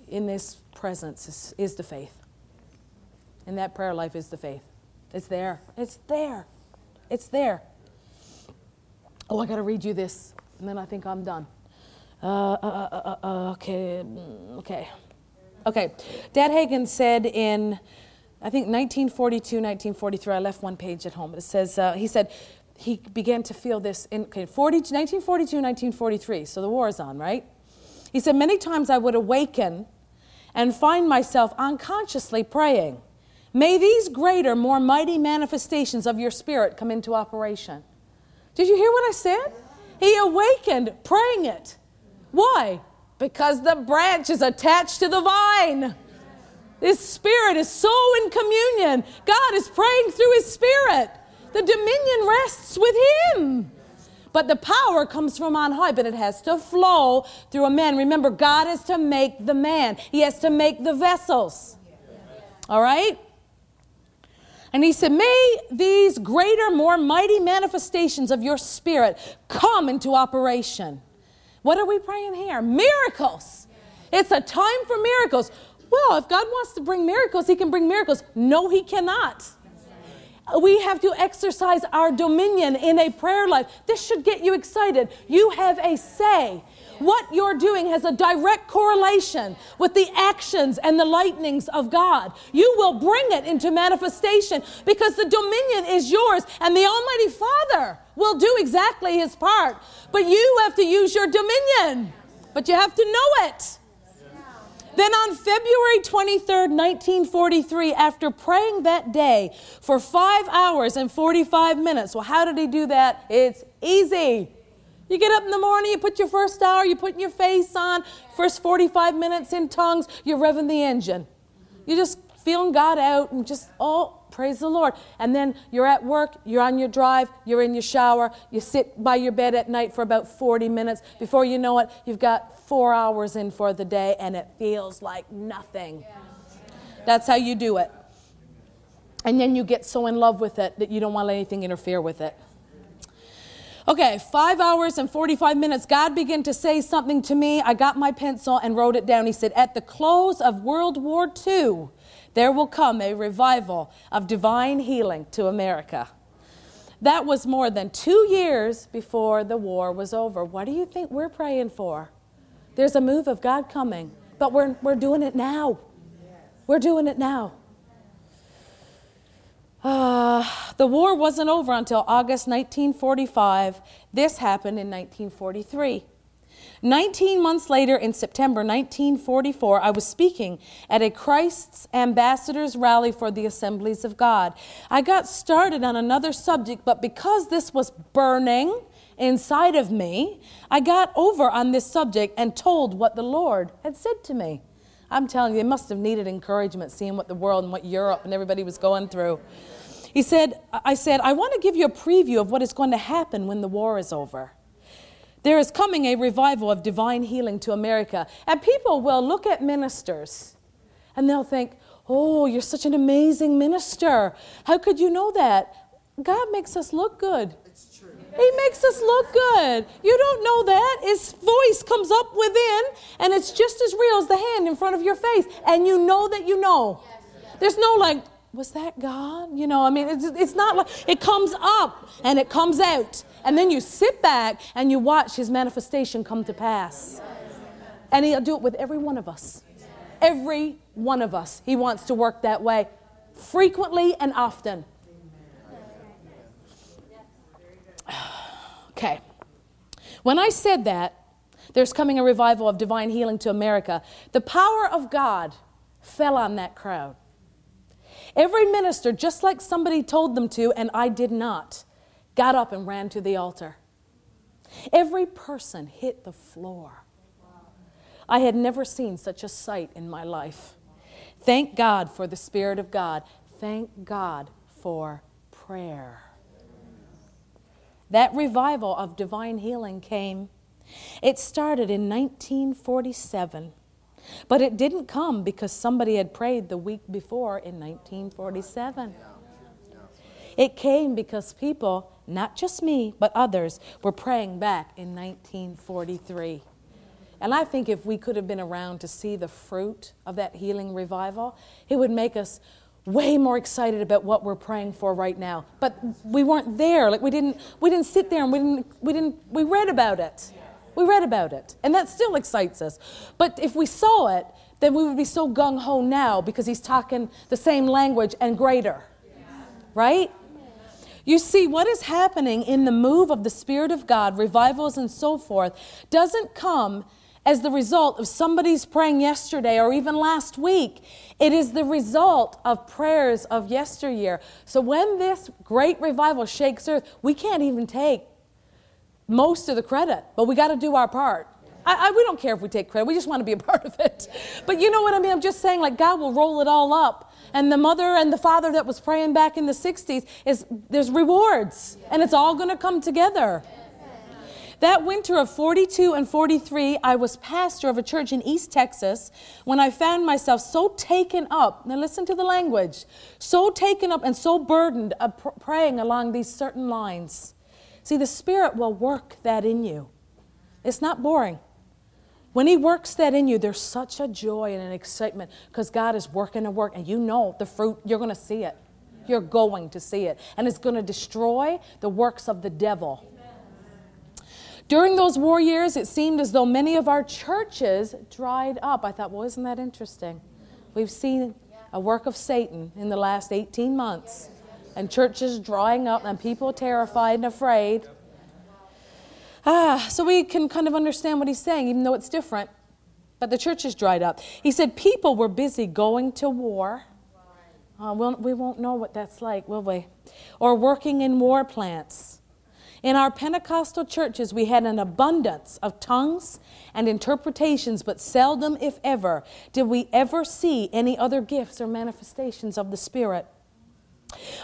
In this presence is, is the faith. In that prayer life is the faith. It's there. It's there. It's there. Oh, I got to read you this, and then I think I'm done. Uh, uh, uh, okay, okay. Okay. Dad Hagin said in I think 1942, 1943, I left one page at home. It says, uh, he said, he began to feel this in okay, 40, 1942, 1943, so the war is on, right? He said, many times I would awaken and find myself unconsciously praying, May these greater, more mighty manifestations of your spirit come into operation. Did you hear what I said? He awakened praying it. Why? Because the branch is attached to the vine. His spirit is so in communion. God is praying through his spirit. The dominion rests with him. But the power comes from on high, but it has to flow through a man. Remember, God is to make the man, He has to make the vessels. All right? And he said, May these greater, more mighty manifestations of your spirit come into operation. What are we praying here? Miracles. It's a time for miracles. Well, if God wants to bring miracles, He can bring miracles. No, He cannot. We have to exercise our dominion in a prayer life. This should get you excited. You have a say. What you're doing has a direct correlation with the actions and the lightnings of God. You will bring it into manifestation because the dominion is yours and the Almighty Father will do exactly his part. But you have to use your dominion, but you have to know it. Then on February 23rd, 1943, after praying that day for five hours and 45 minutes, well, how did he do that? It's easy. You get up in the morning, you put your first hour, you put your face on, first 45 minutes in tongues, you're revving the engine. You're just feeling God out and just, oh, praise the Lord. And then you're at work, you're on your drive, you're in your shower, you sit by your bed at night for about 40 minutes. Before you know it, you've got four hours in for the day, and it feels like nothing. That's how you do it. And then you get so in love with it that you don't want anything interfere with it. Okay, five hours and 45 minutes. God began to say something to me. I got my pencil and wrote it down. He said, At the close of World War II, there will come a revival of divine healing to America. That was more than two years before the war was over. What do you think we're praying for? There's a move of God coming, but we're, we're doing it now. We're doing it now. Uh, the war wasn't over until August 1945. This happened in 1943. 19 months later, in September 1944, I was speaking at a Christ's Ambassadors rally for the Assemblies of God. I got started on another subject, but because this was burning inside of me, I got over on this subject and told what the Lord had said to me. I'm telling you, they must have needed encouragement seeing what the world and what Europe and everybody was going through. He said, I said, I want to give you a preview of what is going to happen when the war is over. There is coming a revival of divine healing to America. And people will look at ministers and they'll think, Oh, you're such an amazing minister. How could you know that? God makes us look good. It's true. He makes us look good. You don't know that. His voice comes up within, and it's just as real as the hand in front of your face. And you know that you know. There's no like, was that God? You know, I mean, it's, it's not like it comes up and it comes out. And then you sit back and you watch his manifestation come to pass. And he'll do it with every one of us. Every one of us. He wants to work that way frequently and often. (sighs) Okay. When I said that, there's coming a revival of divine healing to America, the power of God fell on that crowd. Every minister, just like somebody told them to, and I did not, got up and ran to the altar. Every person hit the floor. I had never seen such a sight in my life. Thank God for the Spirit of God. Thank God for prayer. That revival of divine healing came. It started in 1947. But it didn't come because somebody had prayed the week before in 1947. It came because people, not just me, but others, were praying back in 1943. And I think if we could have been around to see the fruit of that healing revival, it would make us way more excited about what we're praying for right now. But we weren't there. Like we didn't we didn't sit there and we didn't we didn't we read about it. We read about it, and that still excites us. But if we saw it, then we would be so gung ho now because he's talking the same language and greater. Right? You see, what is happening in the move of the Spirit of God, revivals and so forth, doesn't come as the result of somebody's praying yesterday or even last week. It is the result of prayers of yesteryear. So when this great revival shakes earth, we can't even take most of the credit, but we got to do our part. I, I, we don't care if we take credit. We just want to be a (laughs) part of it. But you know what I mean? I'm just saying, like, God will roll it all up. And the mother and the father that was praying back in the 60s is there's rewards, and it's all going to come together. That winter of 42 and 43, I was pastor of a church in East Texas when I found myself so taken up. Now, listen to the language so taken up and so burdened of pr- praying along these certain lines. See, the Spirit will work that in you. It's not boring. When He works that in you, there's such a joy and an excitement because God is working a work, and you know the fruit, you're going to see it. You're going to see it. And it's going to destroy the works of the devil. During those war years, it seemed as though many of our churches dried up. I thought, well, isn't that interesting? We've seen a work of Satan in the last 18 months and churches drying up and people terrified and afraid. Ah, so we can kind of understand what he's saying, even though it's different. But the church is dried up. He said people were busy going to war. Uh, we'll, we won't know what that's like, will we? Or working in war plants. In our Pentecostal churches, we had an abundance of tongues and interpretations, but seldom, if ever, did we ever see any other gifts or manifestations of the Spirit.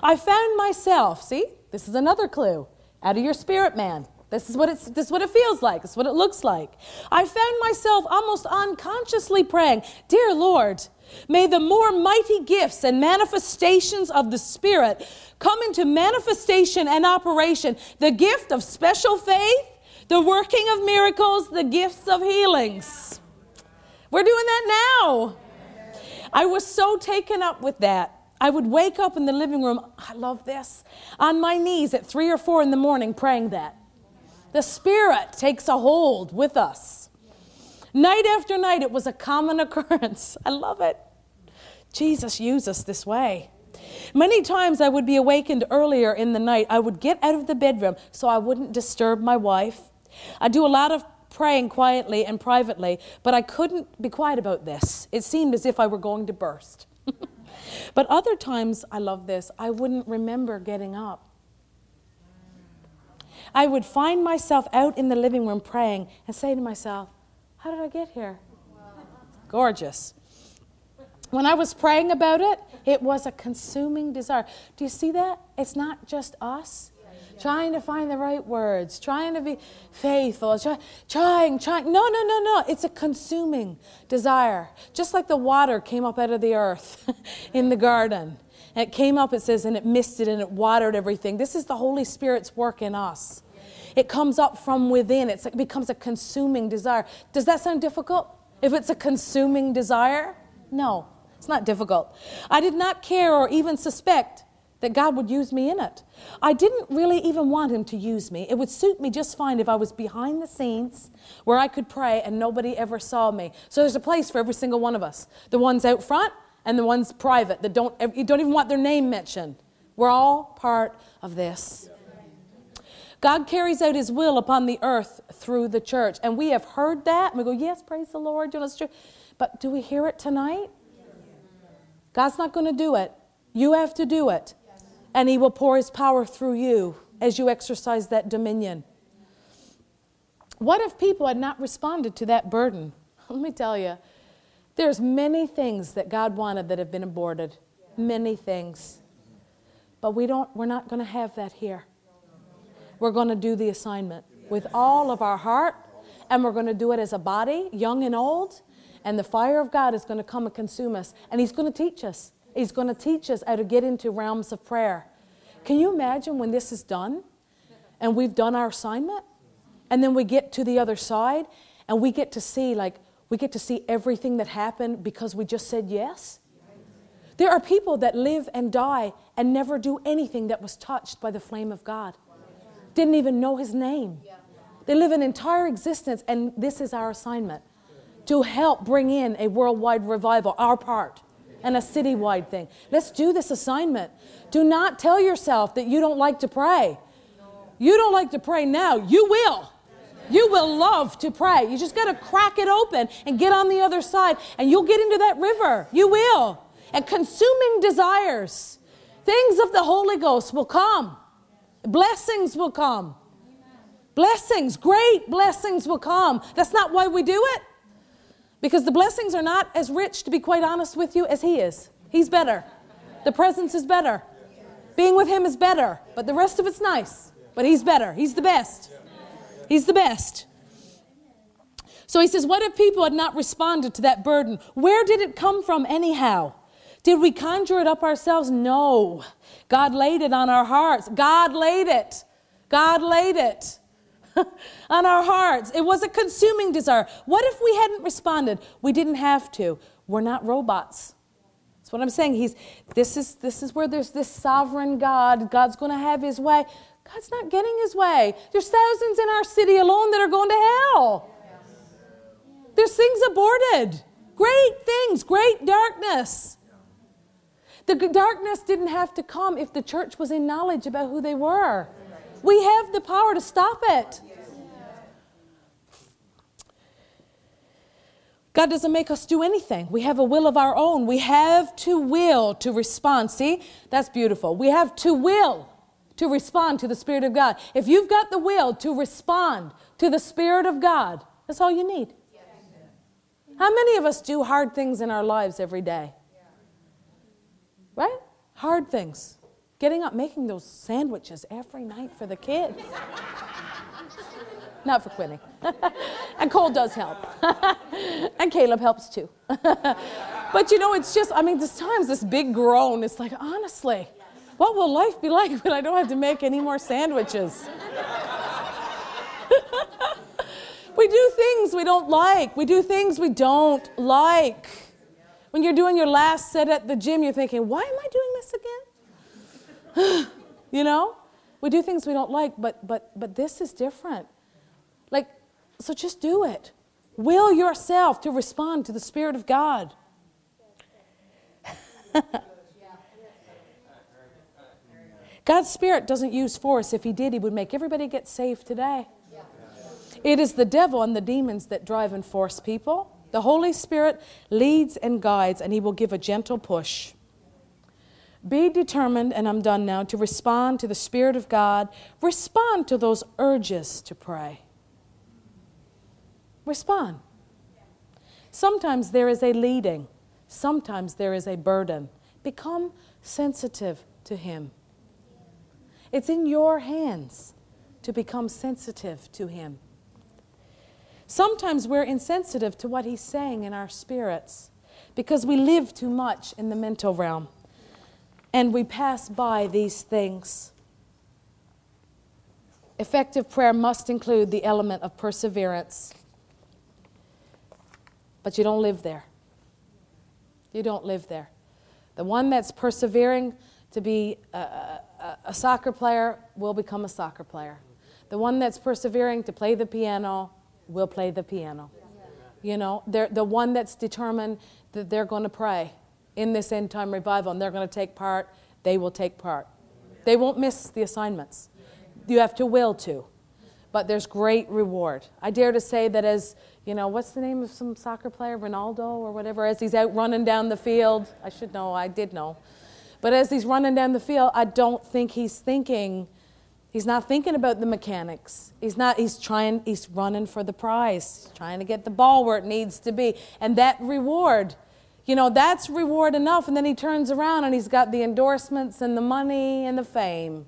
I found myself, see, this is another clue, out of your spirit man. This is what it's this is what it feels like. This is what it looks like. I found myself almost unconsciously praying, "Dear Lord, may the more mighty gifts and manifestations of the Spirit come into manifestation and operation. The gift of special faith, the working of miracles, the gifts of healings." We're doing that now. I was so taken up with that. I would wake up in the living room, I love this, on my knees at three or four in the morning praying that. The Spirit takes a hold with us. Night after night, it was a common (laughs) occurrence. I love it. Jesus used us this way. Many times I would be awakened earlier in the night. I would get out of the bedroom so I wouldn't disturb my wife. I do a lot of praying quietly and privately, but I couldn't be quiet about this. It seemed as if I were going to burst. But other times, I love this, I wouldn't remember getting up. I would find myself out in the living room praying and say to myself, How did I get here? Gorgeous. When I was praying about it, it was a consuming desire. Do you see that? It's not just us trying to find the right words, trying to be faithful, try, trying, trying. No, no, no, no. It's a consuming desire. Just like the water came up out of the earth (laughs) in the garden. And it came up, it says, and it misted and it watered everything. This is the Holy Spirit's work in us. It comes up from within, it's, it becomes a consuming desire. Does that sound difficult? If it's a consuming desire? No, it's not difficult. I did not care or even suspect that God would use me in it. I didn't really even want Him to use me. It would suit me just fine if I was behind the scenes where I could pray and nobody ever saw me. So there's a place for every single one of us the ones out front and the ones private that don't, you don't even want their name mentioned. We're all part of this. God carries out His will upon the earth through the church. And we have heard that. And we go, yes, praise the Lord. You know, true. But do we hear it tonight? God's not going to do it. You have to do it and He will pour His power through you as you exercise that dominion. What if people had not responded to that burden? (laughs) Let me tell you, there's many things that God wanted that have been aborted. Many things. But we don't, we're not going to have that here. We're going to do the assignment with all of our heart, and we're going to do it as a body, young and old, and the fire of God is going to come and consume us, and He's going to teach us. He's going to teach us how to get into realms of prayer. Can you imagine when this is done and we've done our assignment? And then we get to the other side and we get to see, like, we get to see everything that happened because we just said yes. There are people that live and die and never do anything that was touched by the flame of God. Didn't even know his name. They live an entire existence, and this is our assignment to help bring in a worldwide revival, our part and a citywide thing. Let's do this assignment. Do not tell yourself that you don't like to pray. You don't like to pray now. You will. You will love to pray. You just got to crack it open and get on the other side, and you'll get into that river. You will. And consuming desires, things of the Holy Ghost will come, blessings will come. Blessings, great blessings will come. That's not why we do it. Because the blessings are not as rich, to be quite honest with you, as He is. He's better. The presence is better. Being with Him is better. But the rest of it's nice. But He's better. He's the best. He's the best. So he says, What if people had not responded to that burden? Where did it come from, anyhow? Did we conjure it up ourselves? No. God laid it on our hearts. God laid it. God laid it. (laughs) on our hearts. It was a consuming desire. What if we hadn't responded? We didn't have to. We're not robots. That's what I'm saying. He's this is this is where there's this sovereign God. God's going to have his way. God's not getting his way. There's thousands in our city alone that are going to hell. There's things aborted. Great things, great darkness. The darkness didn't have to come if the church was in knowledge about who they were. We have the power to stop it. God doesn't make us do anything. We have a will of our own. We have to will to respond. See, that's beautiful. We have to will to respond to the Spirit of God. If you've got the will to respond to the Spirit of God, that's all you need. How many of us do hard things in our lives every day? Right? Hard things. Getting up, making those sandwiches every night for the kids. Not for Quinny. (laughs) and Cole does help. (laughs) and Caleb helps too. (laughs) but you know, it's just, I mean, there's times this big groan, it's like, honestly, what will life be like when I don't have to make any more sandwiches? we do things we don't like. We do things we don't like. When you're doing your last set at the gym, you're thinking, why am I doing this again? (gasps) you know? We do things we don't like, but but but this is different. Like, so just do it. Will yourself to respond to the Spirit of God. (laughs) God's Spirit doesn't use force. If He did, He would make everybody get saved today. It is the devil and the demons that drive and force people. The Holy Spirit leads and guides, and He will give a gentle push. Be determined, and I'm done now, to respond to the Spirit of God. Respond to those urges to pray. Respond. Sometimes there is a leading, sometimes there is a burden. Become sensitive to Him. It's in your hands to become sensitive to Him. Sometimes we're insensitive to what He's saying in our spirits because we live too much in the mental realm and we pass by these things. Effective prayer must include the element of perseverance, but you don't live there. You don't live there. The one that's persevering to be a, a, a soccer player will become a soccer player. The one that's persevering to play the piano will play the piano. You know, the one that's determined that they're going to pray in this end time revival and they're going to take part, they will take part. They won't miss the assignments. You have to will to. But there's great reward. I dare to say that as, you know, what's the name of some soccer player, Ronaldo or whatever, as he's out running down the field, I should know, I did know. But as he's running down the field, I don't think he's thinking He's not thinking about the mechanics. He's not, he's trying, he's running for the prize, he's trying to get the ball where it needs to be. And that reward, you know, that's reward enough. And then he turns around and he's got the endorsements and the money and the fame.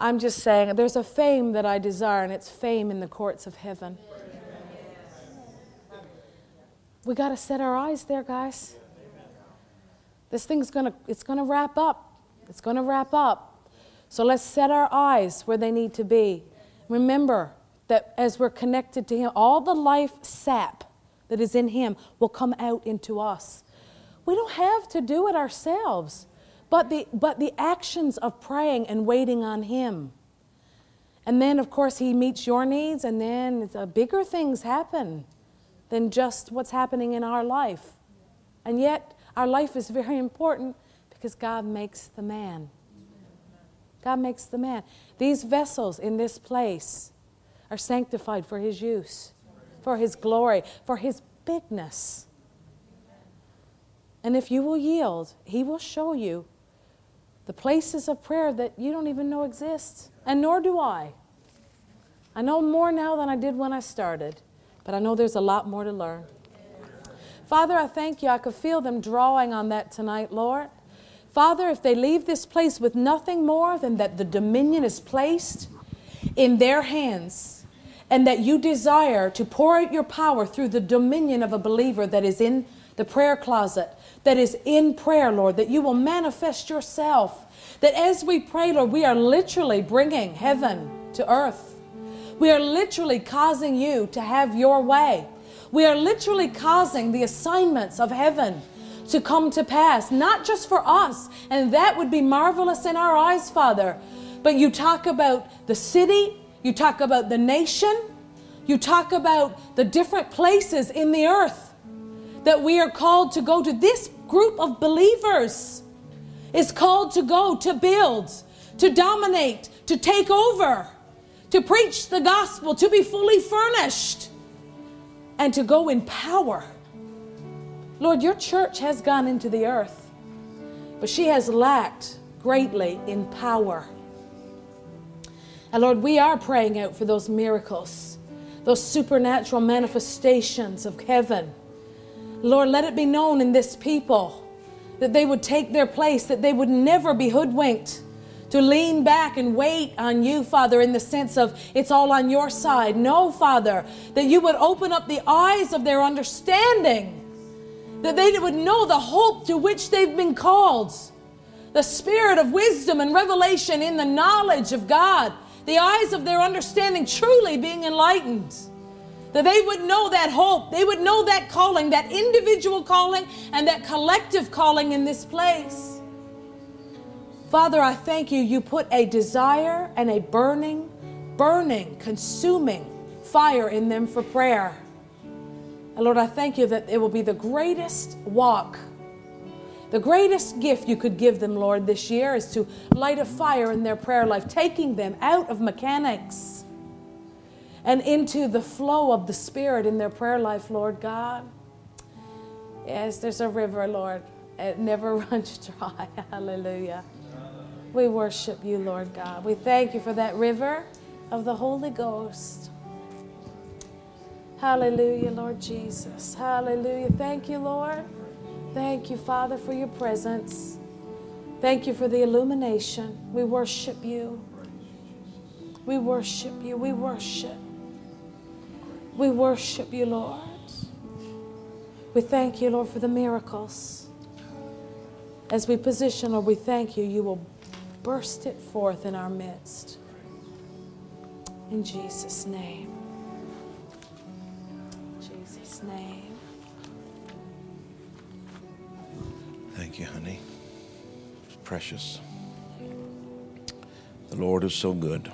I'm just saying, there's a fame that I desire, and it's fame in the courts of heaven. We got to set our eyes there, guys. This thing's gonna, it's gonna wrap up. It's going to wrap up. So let's set our eyes where they need to be. Remember that as we're connected to Him, all the life sap that is in Him will come out into us. We don't have to do it ourselves, but the, but the actions of praying and waiting on Him. And then, of course, He meets your needs, and then bigger things happen than just what's happening in our life. And yet, our life is very important because God makes the man. God makes the man. These vessels in this place are sanctified for His use, for His glory, for His bigness. And if you will yield, He will show you the places of prayer that you don't even know exist, and nor do I. I know more now than I did when I started, but I know there's a lot more to learn. Father, I thank you. I could feel them drawing on that tonight, Lord. Father, if they leave this place with nothing more than that the dominion is placed in their hands and that you desire to pour out your power through the dominion of a believer that is in the prayer closet, that is in prayer, Lord, that you will manifest yourself. That as we pray, Lord, we are literally bringing heaven to earth. We are literally causing you to have your way. We are literally causing the assignments of heaven to come to pass, not just for us, and that would be marvelous in our eyes, Father. But you talk about the city, you talk about the nation, you talk about the different places in the earth that we are called to go to. This group of believers is called to go to build, to dominate, to take over, to preach the gospel, to be fully furnished, and to go in power. Lord, your church has gone into the earth, but she has lacked greatly in power. And Lord, we are praying out for those miracles, those supernatural manifestations of heaven. Lord, let it be known in this people that they would take their place, that they would never be hoodwinked, to lean back and wait on you, Father, in the sense of it's all on your side. No, Father, that you would open up the eyes of their understanding, that they would know the hope to which they've been called, the spirit of wisdom and revelation in the knowledge of God, the eyes of their understanding truly being enlightened that they would know that hope, they would know that calling, that individual calling, and that collective calling in this place. Father, I thank you. You put a desire and a burning, burning, consuming fire in them for prayer. And Lord, I thank you that it will be the greatest walk, the greatest gift you could give them, Lord, this year is to light a fire in their prayer life, taking them out of mechanics and into the flow of the Spirit in their prayer life, Lord God. Yes, there's a river, Lord. It never (laughs) runs dry. Hallelujah. We worship you, Lord God. We thank you for that river of the Holy Ghost. Hallelujah, Lord Jesus. Hallelujah. Thank you, Lord. Thank you, Father, for your presence. Thank you for the illumination. We worship you. We worship you. We worship. We worship you, Lord. We thank you, Lord, for the miracles. As we position, Lord, we thank you, you will burst it forth in our midst. In Jesus' name. Jesus' name. Thank you, honey. It's precious. The Lord is so good.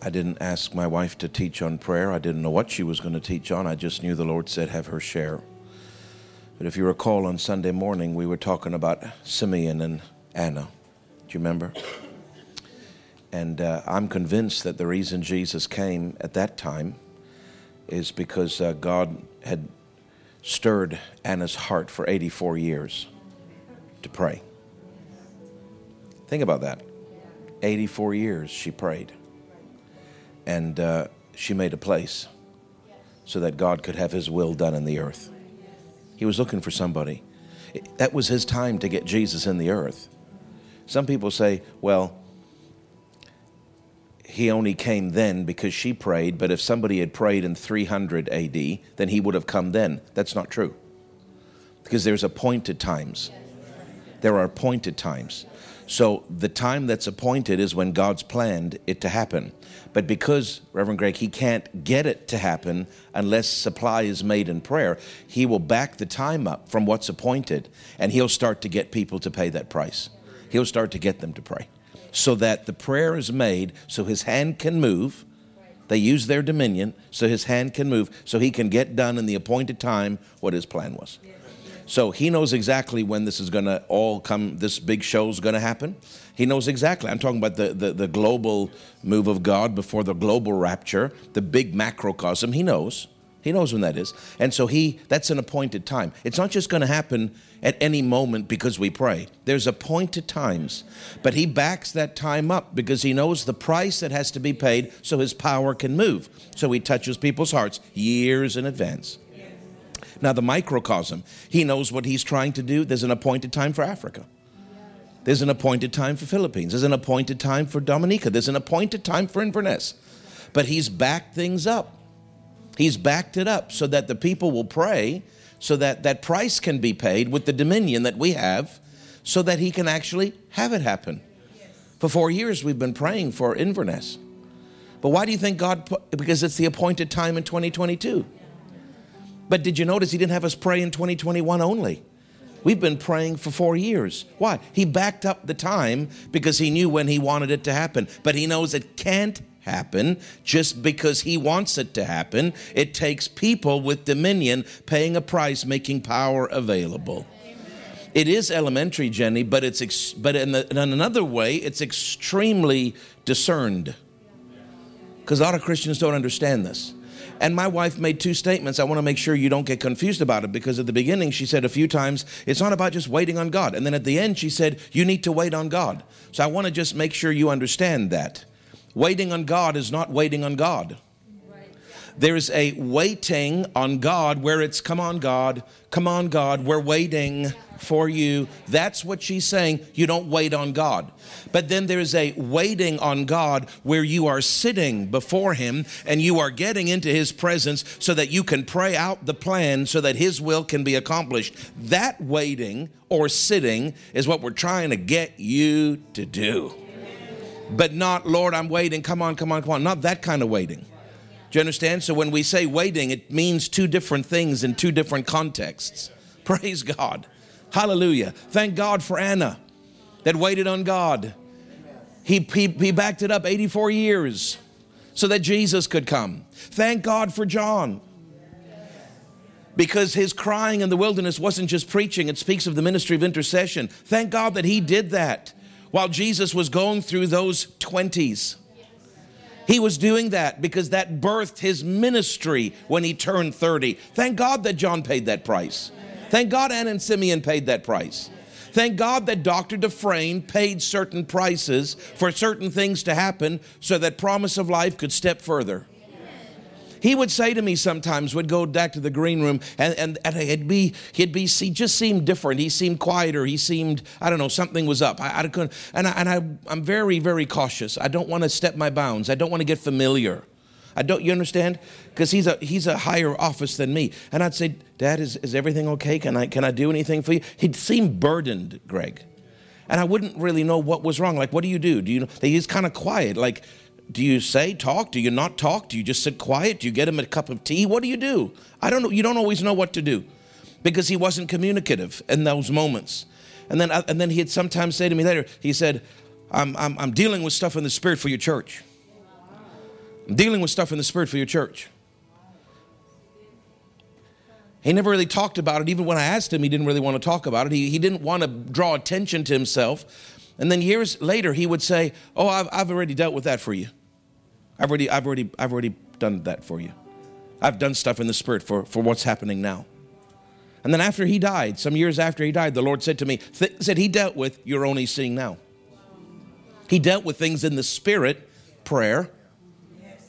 I didn't ask my wife to teach on prayer. I didn't know what she was going to teach on. I just knew the Lord said, have her share. But if you recall, on Sunday morning, we were talking about Simeon and Anna. Do you remember? And uh, I'm convinced that the reason Jesus came at that time is because uh, God had stirred Anna's heart for 84 years to pray. Think about that. 84 years she prayed and uh, she made a place so that God could have his will done in the earth. He was looking for somebody. That was his time to get Jesus in the earth. Some people say, well, he only came then because she prayed, but if somebody had prayed in 300 AD, then he would have come then. That's not true. Because there's appointed times. There are appointed times. So the time that's appointed is when God's planned it to happen. But because, Reverend Greg, he can't get it to happen unless supply is made in prayer, he will back the time up from what's appointed and he'll start to get people to pay that price. He'll start to get them to pray so that the prayer is made so his hand can move. They use their dominion so his hand can move so he can get done in the appointed time what his plan was. So he knows exactly when this is going to all come, this big show is going to happen. He knows exactly. I'm talking about the, the, the, global move of God before the global rapture, the big macrocosm. He knows. He knows when that is. And so he that's an appointed time. It's not just going to happen at any moment because we pray. There's appointed times. But he backs that time up because he knows the price that has to be paid so his power can move. So he touches people's hearts years in advance. Now, the microcosm, he knows what he's trying to do. There's an appointed time for Africa. There's an appointed time for Philippines. There's an appointed time for Dominica. There's an appointed time for Inverness. But he's backed things up. He's backed it up so that the people will pray, so that that price can be paid with the dominion that we have, so that he can actually have it happen. For four years, we've been praying for Inverness. But why do you think God because it's the appointed time in 2022. But did you notice he didn't have us pray in 2021 only? We've been praying for four years. Why? He backed up the time because he knew when he wanted it to happen. But he knows it can't happen just because he wants it to happen. It takes people with dominion paying a price, making power available. It is elementary, Jenny, but it's ex- but in, the, in another way, it's extremely discerned. Because a lot of Christians don't understand this. And my wife made two statements. I want to make sure you don't get confused about it because at the beginning she said a few times, it's not about just waiting on God. And then at the end she said, you need to wait on God. So I want to just make sure you understand that. Waiting on God is not waiting on God. There's a waiting on God where it's, come on, God, come on, God, we're waiting for you. That's what she's saying. You don't wait on God. But then there's a waiting on God where you are sitting before Him and you are getting into His presence so that you can pray out the plan so that His will can be accomplished. That waiting or sitting is what we're trying to get you to do. But not, Lord, I'm waiting. Come on, come on, come on. Not that kind of waiting. Do you understand? So when we say waiting, it means two different things in two different contexts. (laughs) Praise God. Hallelujah. Thank God for Anna that waited on God. He, he, he backed it up 84 years so that Jesus could come. Thank God for John because his crying in the wilderness wasn't just preaching, it speaks of the ministry of intercession. Thank God that he did that while Jesus was going through those 20s. He was doing that because that birthed his ministry when he turned 30. Thank God that John paid that price. Thank God Anna and Simeon paid that price. Thank God that Dr. Dufresne paid certain prices for certain things to happen so that promise of life could step further. He would say to me sometimes, would go back to the green room, and, and, and he'd be, he'd be, he just seemed different. He seemed quieter. He seemed, I don't know, something was up. I, I couldn't, and, I, and I, I'm very, very cautious. I don't want to step my bounds. I don't want to get familiar. I don't, you understand? Because he's a, he's a higher office than me. And I'd say, Dad, is, is everything okay? Can I, can I do anything for you? He'd seem burdened, Greg. And I wouldn't really know what was wrong. Like, what do you do? Do you know? He's kind of quiet. Like, do you say talk? Do you not talk? Do you just sit quiet? Do you get him a cup of tea? What do you do? I don't know. You don't always know what to do because he wasn't communicative in those moments. And then, and then he'd sometimes say to me later, he said, I'm, I'm, I'm dealing with stuff in the spirit for your church. I'm dealing with stuff in the spirit for your church. He never really talked about it. Even when I asked him, he didn't really want to talk about it. He, he didn't want to draw attention to himself. And then years later, he would say, Oh, I've, I've already dealt with that for you. I've already, I've, already, I've already done that for you. I've done stuff in the Spirit for, for what's happening now. And then after he died, some years after he died, the Lord said to me, th- said he dealt with, you're only seeing now. He dealt with things in the Spirit, prayer,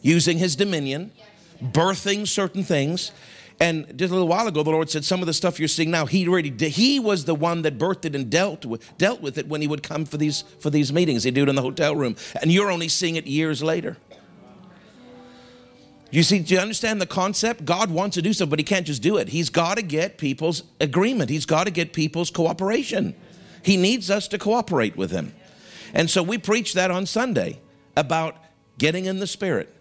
using his dominion, birthing certain things. And just a little while ago, the Lord said, Some of the stuff you're seeing now, He already did. He was the one that birthed it and dealt with, dealt with it when He would come for these, for these meetings. He'd do it in the hotel room. And you're only seeing it years later. You see, do you understand the concept? God wants to do something, but He can't just do it. He's got to get people's agreement, He's got to get people's cooperation. He needs us to cooperate with Him. And so we preach that on Sunday about getting in the Spirit,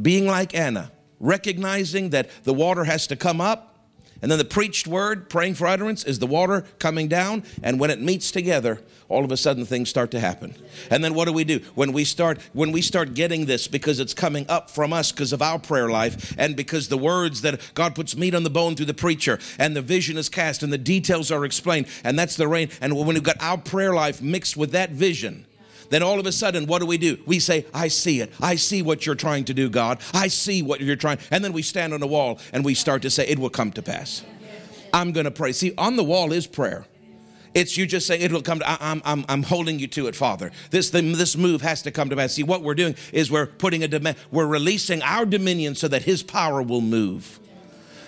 being like Anna recognizing that the water has to come up. And then the preached word, praying for utterance, is the water coming down. And when it meets together, all of a sudden things start to happen. And then what do we do? When we start, when we start getting this because it's coming up from us because of our prayer life and because the words that God puts meat on the bone through the preacher and the vision is cast and the details are explained, and that's the rain. And when we've got our prayer life mixed with that vision, then all of a sudden, what do we do? We say, I see it. I see what you're trying to do, God. I see what you're trying. And then we stand on the wall and we start to say, It will come to pass. I'm going to pray. See, on the wall is prayer. It's you just saying it will come to, I, am I'm, I'm holding you to it, Father. This, this move has to come to pass. See, what we're doing is we're putting a demand, we're releasing our dominion so that His power will move.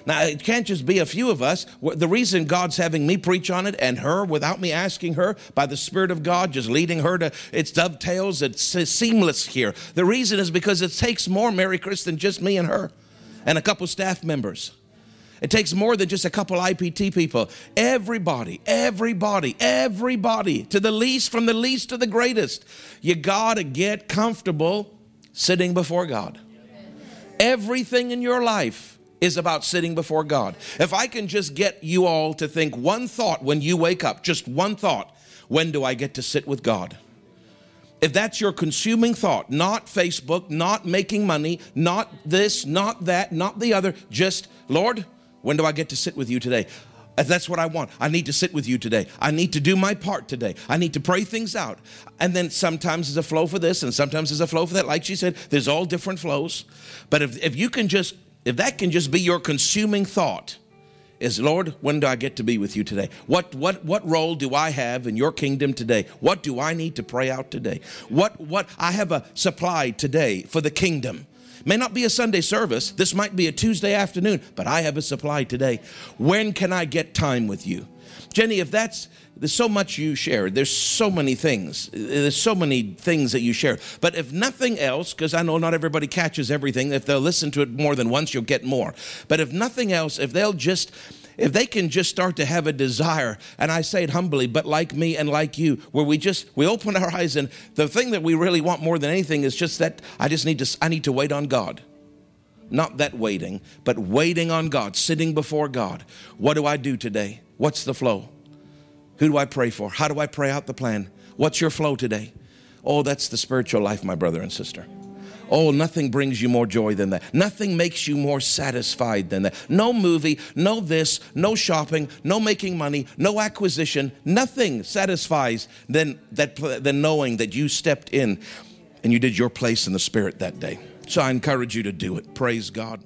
Now, it can't just be a few of us. The reason God's having me preach on it and her without me asking her by the Spirit of God, just leading her to, it's dovetails, it's seamless here. The reason is because it takes more, Mary Chris, than just me and her and a couple staff members. It takes more than just a couple IPT people. Everybody, everybody, everybody, to the least, from the least to the greatest. You got to get comfortable sitting before God. Everything in your life is about sitting before God. If I can just get you all to think one thought when you wake up, just one thought, when do I get to sit with God? If that's your consuming thought, not Facebook, not making money, not this, not that, not the other, just, Lord, when do I get to sit with you today? If that's what I want. I need to sit with you today. I need to do my part today. I need to pray things out. And then sometimes there's a flow for this and sometimes there's a flow for that. Like she said, there's all different flows. But if, if you can just if that can just be your consuming thought, is Lord, when do I get to be with you today? What what what role do I have in your kingdom today? What do I need to pray out today? What what I have a supply today for the kingdom. May not be a Sunday service. This might be a Tuesday afternoon, but I have a supply today. When can I get time with you? Jenny, if that's there's so much you share. There's so many things. There's so many things that you share. But if nothing else, because I know not everybody catches everything, if they'll listen to it more than once, you'll get more. But if nothing else, if they'll just if they can just start to have a desire and i say it humbly but like me and like you where we just we open our eyes and the thing that we really want more than anything is just that i just need to i need to wait on god not that waiting but waiting on god sitting before god what do i do today what's the flow who do I pray for? How do I pray out the plan? What's your flow today? Oh, that's the spiritual life, my brother and sister. Oh, nothing brings you more joy than that. Nothing makes you more satisfied than that. No movie, no this, no shopping, no making money, no acquisition. Nothing satisfies than, that, than knowing that you stepped in and you did your place in the Spirit that day. So I encourage you to do it. Praise God.